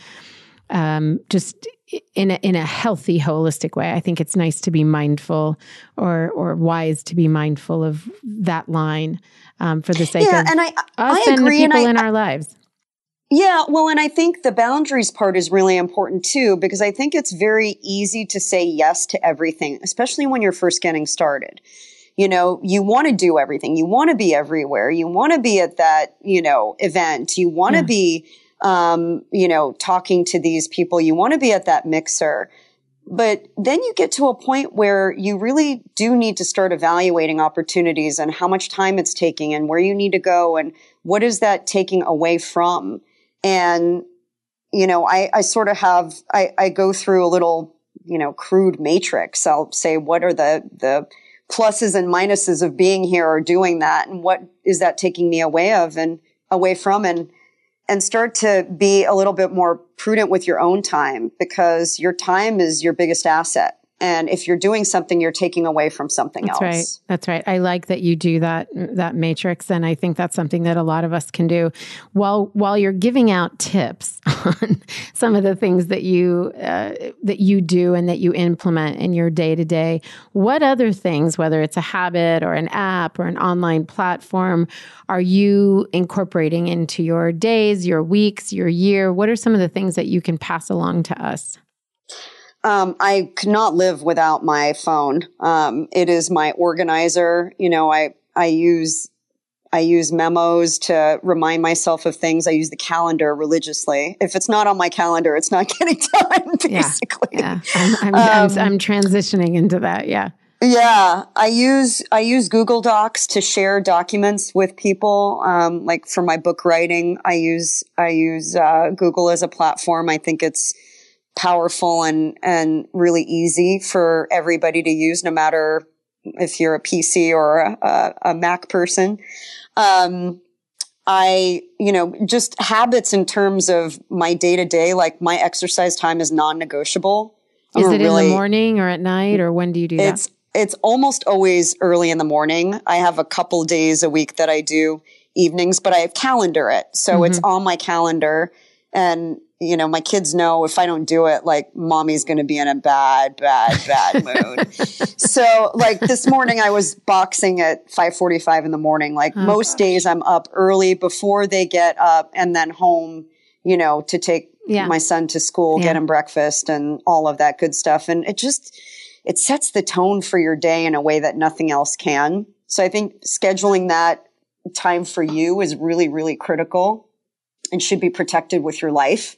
Speaker 1: um, just in a, in a healthy, holistic way. I think it's nice to be mindful or or wise to be mindful of that line um, for the sake
Speaker 2: yeah,
Speaker 1: of
Speaker 2: and I,
Speaker 1: us
Speaker 2: I
Speaker 1: and the
Speaker 2: agree, and
Speaker 1: people
Speaker 2: I-
Speaker 1: in our lives.
Speaker 2: Yeah, well, and I think the boundaries part is really important too, because I think it's very easy to say yes to everything, especially when you're first getting started. You know, you want to do everything. You want to be everywhere. You want to be at that, you know, event. You want to
Speaker 1: Yeah.
Speaker 2: be, um, you know, talking to these people. You want to be at that mixer. But then you get to a point where you really do need to start evaluating opportunities and how much time it's taking and where you need to go and what is that taking away from. And, you know, I, I sort of have, I, I go through a little, you know, crude matrix. I'll say, what are the, the pluses and minuses of being here or doing that? And what is that taking me away of and away from? And, and start to be a little bit more prudent with your own time because your time is your biggest asset. And if you're doing something, you're taking away from something
Speaker 1: That's
Speaker 2: else.
Speaker 1: right. That's right. I like that you do that that matrix, and I think that's something that a lot of us can do. While while you're giving out tips on some of the things that you uh, that you do and that you implement in your day to day, what other things, whether it's a habit or an app or an online platform, are you incorporating into your days, your weeks, your year? What are some of the things that you can pass along to us?
Speaker 2: Um, I could not live without my phone. Um, it is my organizer. You know, I, I use, I use memos to remind myself of things. I use the calendar religiously. If it's not on my calendar, it's not getting done, basically.
Speaker 1: Yeah, I'm, I'm, I'm,
Speaker 2: Um,
Speaker 1: I'm transitioning into that. Yeah.
Speaker 2: Yeah, I use I use Google Docs to share documents with people. Um, like for my book writing, I use I use uh, Google as a platform. I think it's powerful and and really easy for everybody to use, no matter if you're a PC or a, a, Mac person. Um, I, you know, just habits in terms of my day to day, like my exercise time is non-negotiable. I'm
Speaker 1: Is it in the morning or at night or when do you do that?
Speaker 2: it's it's almost always early in the morning. I have a couple days a week that I do evenings, but I have calendar it. So
Speaker 1: Mm-hmm.
Speaker 2: it's on my calendar and you know, my kids know if I don't do it, like mommy's going to be in a bad, bad, bad mood. so like this morning I was boxing at 545 in the morning. Like
Speaker 1: Oh,
Speaker 2: most days I'm up early before they get up and then home, you know, to take
Speaker 1: Yeah.
Speaker 2: my son to school,
Speaker 1: Yeah.
Speaker 2: get him breakfast and all of that good stuff. And it just, it sets the tone for your day in a way that nothing else can. So I think scheduling that time for you is really, really critical and should be protected with your life.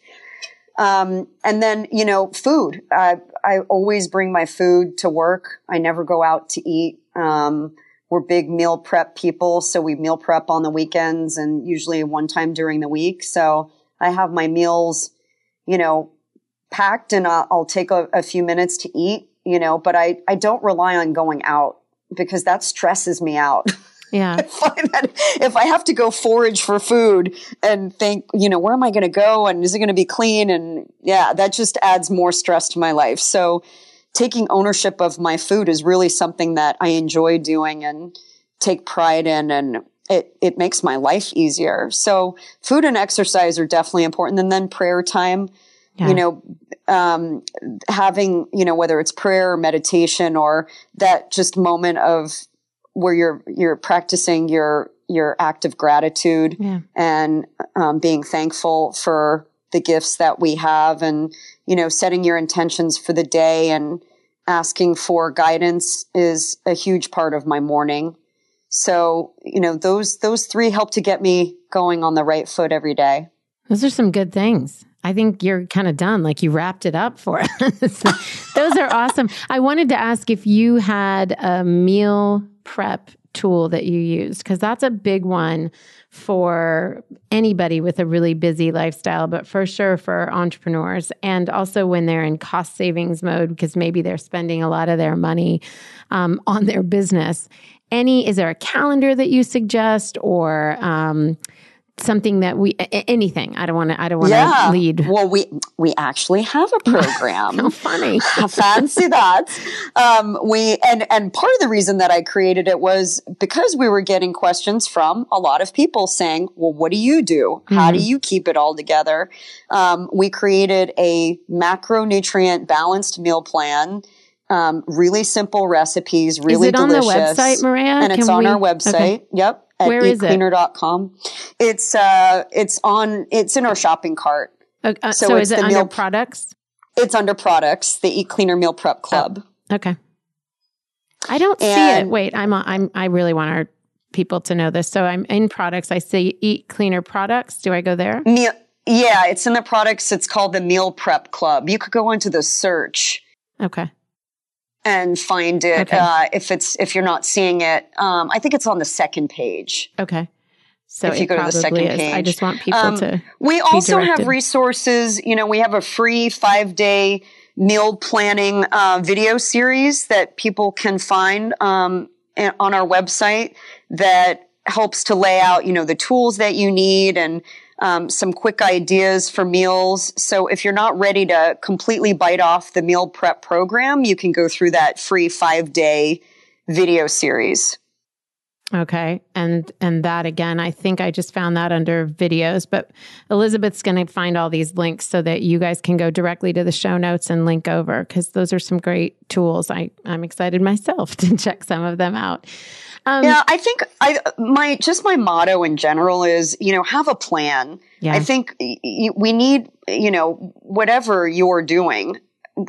Speaker 2: Um, and then, you know, food. I, I always bring my food to work. I never go out to eat. Um, we're big meal prep people. So we meal prep on the weekends and usually one time during the week. So I have my meals, you know, packed and I'll, I'll take a, a few minutes to eat, you know, but I, I don't rely on going out because that stresses me out.
Speaker 1: yeah.
Speaker 2: I find that if I have to go forage for food and think, you know, where am I going to go and is it going to be clean? And yeah, that just adds more stress to my life. So taking ownership of my food is really something that I enjoy doing and take pride in and it, it makes my life easier. So food and exercise are definitely important. And then prayer time,
Speaker 1: Yeah.
Speaker 2: you know, um, having, you know, whether it's prayer or meditation or that just moment of where you're, you're practicing your, your act of gratitude
Speaker 1: Yeah.
Speaker 2: and um, being thankful for the gifts that we have and, you know, setting your intentions for the day and asking for guidance is a huge part of my morning. So, you know, those, those three help to get me going on the right foot every day.
Speaker 1: Those are some good things. I think you're kind of done. Like you wrapped it up for us. Those are awesome. I wanted to ask if you had a meal prep tool that you used, because that's a big one for anybody with a really busy lifestyle, but for sure for entrepreneurs. And also when they're in cost savings mode, because maybe they're spending a lot of their money um, on their business. Any, is there a calendar that you suggest or, um, something that we anything i don't want to i don't want to yeah. lead
Speaker 2: well we we actually have a program
Speaker 1: how funny
Speaker 2: fancy that um, we and and part of the reason that i created it was because we were getting questions from a lot of people saying well what do you do how mm-hmm. do you keep it all together um, we created a macronutrient balanced meal plan um, really simple recipes, really
Speaker 1: Is it
Speaker 2: delicious.
Speaker 1: on the website, Maria?
Speaker 2: And it's
Speaker 1: Can
Speaker 2: on
Speaker 1: we...
Speaker 2: our website. Okay. Yep
Speaker 1: at Where is
Speaker 2: eatcleaner.com. It? It's uh it's on it's in our shopping cart.
Speaker 1: Okay, uh, so, so is it under meal, products?
Speaker 2: It's under products, the Eat Cleaner Meal Prep Club.
Speaker 1: Oh, okay. I don't and, see it. Wait, I'm I'm I really want our people to know this. So I'm in products. I see Eat Cleaner products. Do I go there?
Speaker 2: Meal, yeah, it's in the products. It's called the Meal Prep Club. You could go into the search.
Speaker 1: Okay
Speaker 2: and find it okay. uh, if it's if you're not seeing it. Um, I think it's on the second page.
Speaker 1: Okay. So if you go to the second is. page, I just want people um, to.
Speaker 2: We also have resources. You know, we have a free five day meal planning uh, video series that people can find um, on our website that helps to lay out, you know, the tools that you need and um, some quick ideas for meals. So if you're not ready to completely bite off the meal prep program, you can go through that free five day video series.
Speaker 1: Okay. And and that again, I think I just found that under videos, but Elizabeth's going to find all these links so that you guys can go directly to the show notes and link over cuz those are some great tools. I I'm excited myself to check some of them out.
Speaker 2: Um, yeah, I think I my just my motto in general is you know have a plan. Yeah. I think we need you know whatever you're doing,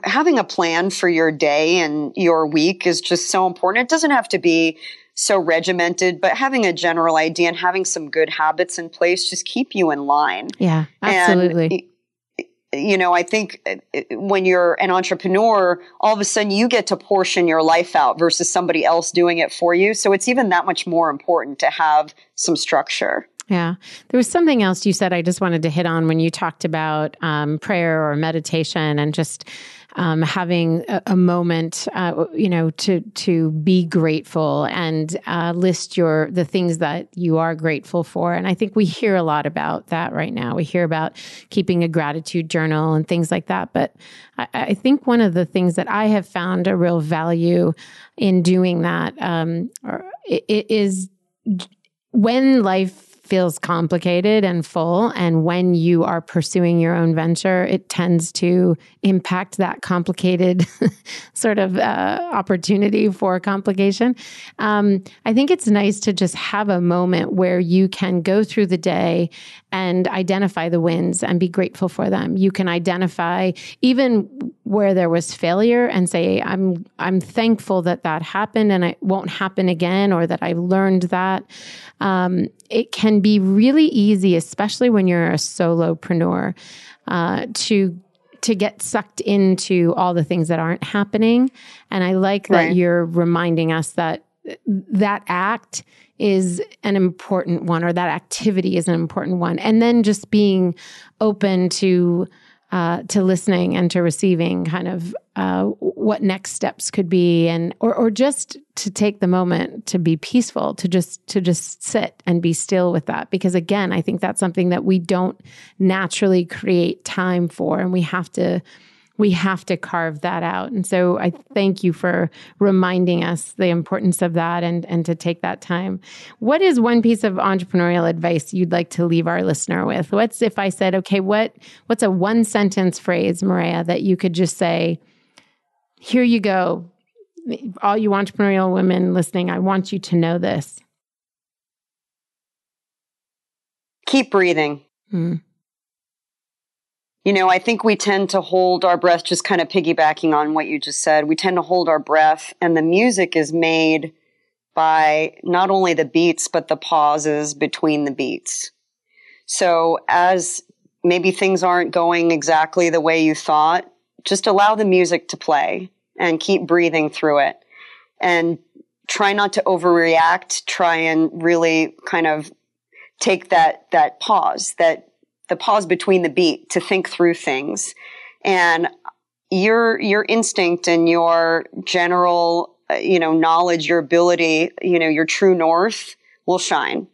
Speaker 2: having a plan for your day and your week is just so important. It doesn't have to be so regimented, but having a general idea and having some good habits in place just keep you in line.
Speaker 1: Yeah, absolutely. And,
Speaker 2: you know, I think uh, when you're an entrepreneur, all of a sudden you get to portion your life out versus somebody else doing it for you. So it's even that much more important to have some structure.
Speaker 1: Yeah. There was something else you said I just wanted to hit on when you talked about um, prayer or meditation and just um, having a, a moment, uh, you know, to to be grateful and uh, list your the things that you are grateful for. And I think we hear a lot about that right now. We hear about keeping a gratitude journal and things like that. But I, I think one of the things that I have found a real value in doing that um, is when life feels complicated and full. And when you are pursuing your own venture, it tends to impact that complicated sort of uh, opportunity for complication. Um, I think it's nice to just have a moment where you can go through the day and identify the wins and be grateful for them. You can identify even where there was failure and say, I'm, I'm thankful that that happened and it won't happen again or that I learned that. Um, it can be really easy, especially when you're a solopreneur, uh, to to get sucked into all the things that aren't happening. And I like that right. you're reminding us that that act is an important one or that activity is an important one and then just being open to uh, to listening and to receiving kind of uh, what next steps could be and or, or just to take the moment to be peaceful to just to just sit and be still with that. Because again i think that's something that we don't naturally create time for and we have to we have to carve that out. And so I thank you for reminding us the importance of that and, and to take that time. What is one piece of entrepreneurial advice you'd like to leave our listener with? What's if I said, okay, what what's a one sentence phrase, Maria, that you could just say, here you go. All you entrepreneurial women listening, I want you to know this.
Speaker 2: Keep breathing. Hmm. You know, I think we tend to hold our breath, just kind of piggybacking on what you just said. We tend to hold our breath, and the music is made by not only the beats, but the pauses between the beats. So as maybe things aren't going exactly the way you thought, just allow the music to play and keep breathing through it. And try not to overreact. Try and really kind of take that, that pause, that the pause between the beat to think through things. And your, your instinct and your general, uh, you know, knowledge, your ability, you know, your true north will shine.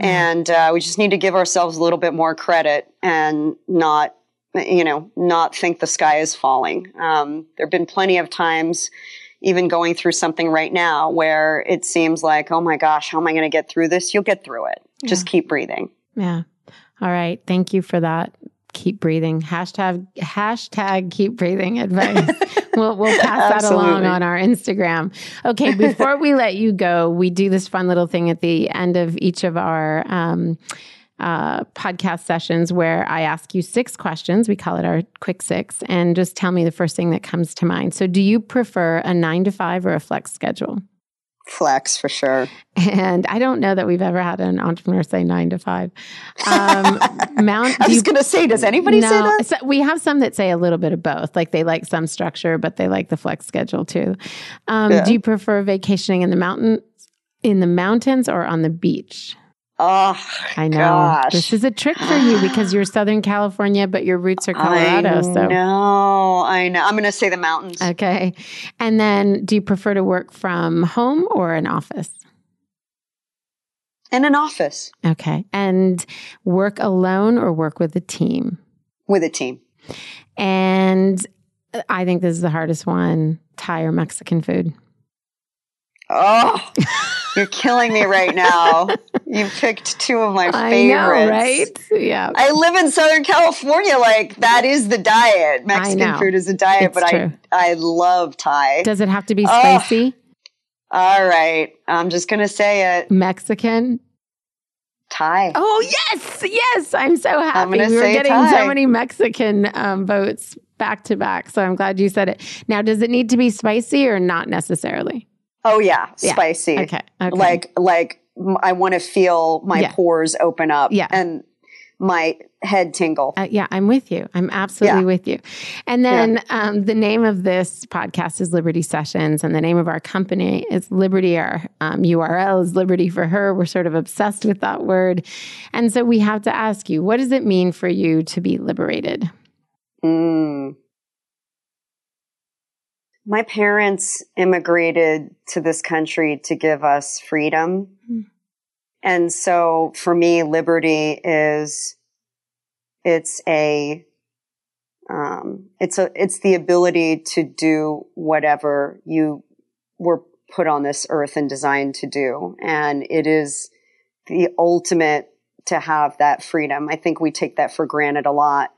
Speaker 2: And uh, we just need to give ourselves a little bit more credit and not, you know, not think the sky is falling. Um, there have been plenty of times, even going through something right now, where it seems like, oh my gosh, how am I going to get through this? You'll get through it. Yeah. Just keep breathing.
Speaker 1: Yeah. All right. Thank you for that. Keep breathing. Hashtag hashtag keep breathing advice. we'll we'll pass that along on our Instagram. Okay, before we let you go, we do this fun little thing at the end of each of our um, uh, podcast sessions where I ask you six questions. We call it our quick six, and just tell me the first thing that comes to mind. So, do you prefer a nine to five or a flex schedule?
Speaker 2: Flex for sure.
Speaker 1: And I don't know that we've ever had an entrepreneur say nine to five. Um,
Speaker 2: Mount. I was going to say, does anybody no, say that?
Speaker 1: So we have some that say a little bit of both. Like they like some structure, but they like the flex schedule too. Um, yeah. Do you prefer vacationing in the mountain, in the mountains, or on the beach?
Speaker 2: Oh, I know. Gosh.
Speaker 1: This is a trick for you because you're Southern California, but your roots are Colorado.
Speaker 2: I
Speaker 1: so
Speaker 2: no, I know. I'm going to say the mountains.
Speaker 1: Okay. And then, do you prefer to work from home or an office?
Speaker 2: In an office.
Speaker 1: Okay. And work alone or work with a team?
Speaker 2: With a team.
Speaker 1: And uh, I think this is the hardest one: Thai or Mexican food.
Speaker 2: Oh. You're killing me right now. you picked two of my favorites.
Speaker 1: I know, right? Yeah.
Speaker 2: I live in Southern California. Like that is the diet. Mexican food is a diet, it's but true. I I love Thai.
Speaker 1: Does it have to be spicy?
Speaker 2: all right. I'm just gonna say it.
Speaker 1: Mexican.
Speaker 2: Thai.
Speaker 1: Oh yes, yes! I'm so happy. we were getting Thai. so many Mexican um, votes back to back, so I'm glad you said it. Now, does it need to be spicy or not necessarily?
Speaker 2: Oh yeah, yeah. spicy. Okay. okay. Like like I want to feel my yeah. pores open up. Yeah. And my head tingle.
Speaker 1: Uh, yeah, I'm with you. I'm absolutely yeah. with you. And then yeah. um, the name of this podcast is Liberty Sessions, and the name of our company is Liberty. Our um, URL is Liberty for Her. We're sort of obsessed with that word. And so we have to ask you, what does it mean for you to be liberated?
Speaker 2: Mm my parents immigrated to this country to give us freedom. Mm. And so for me, liberty is, it's a, um, it's a, it's the ability to do whatever you were put on this earth and designed to do. And it is the ultimate to have that freedom. I think we take that for granted a lot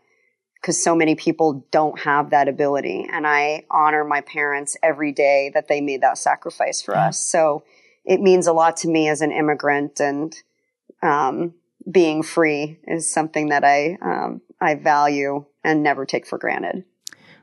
Speaker 2: because so many people don't have that ability. And I honor my parents every day that they made that sacrifice for yeah. us. So it means a lot to me as an immigrant and, um, being free is something that I, um, I value and never take for granted.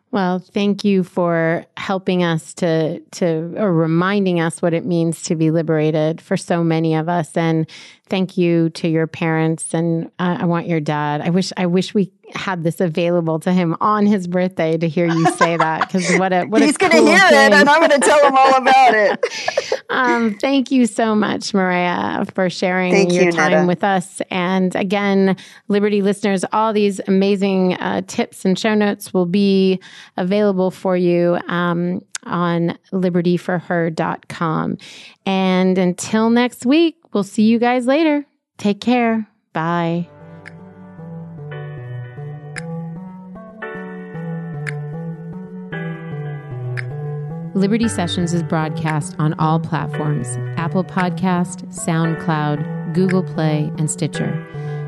Speaker 1: Well, thank you for helping us to to or reminding us what it means to be liberated for so many of us, and thank you to your parents. And uh, I want your dad. I wish I wish we had this available to him on his birthday to hear you say that because what a what
Speaker 2: he's
Speaker 1: going
Speaker 2: to
Speaker 1: cool
Speaker 2: hear
Speaker 1: thing.
Speaker 2: it and I'm going to tell him all about it.
Speaker 1: um, thank you so much, Maria, for sharing thank your you, time Netta. with us. And again, Liberty listeners, all these amazing uh, tips and show notes will be available for you. Um, on libertyforher.com. And until next week, we'll see you guys later. Take care. Bye. Liberty Sessions is broadcast on all platforms Apple Podcast, SoundCloud, Google Play, and Stitcher.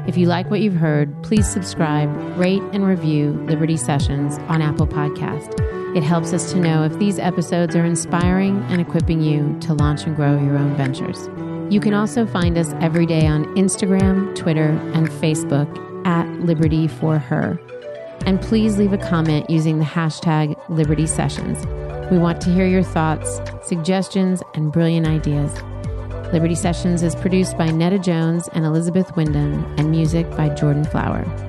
Speaker 1: If you like what you've heard, please subscribe, rate, and review Liberty Sessions on Apple Podcast. It helps us to know if these episodes are inspiring and equipping you to launch and grow your own ventures. You can also find us every day on Instagram, Twitter, and Facebook at Liberty for Her. And please leave a comment using the hashtag Liberty Sessions. We want to hear your thoughts, suggestions, and brilliant ideas. Liberty Sessions is produced by Netta Jones and Elizabeth Wyndham, and music by Jordan Flower.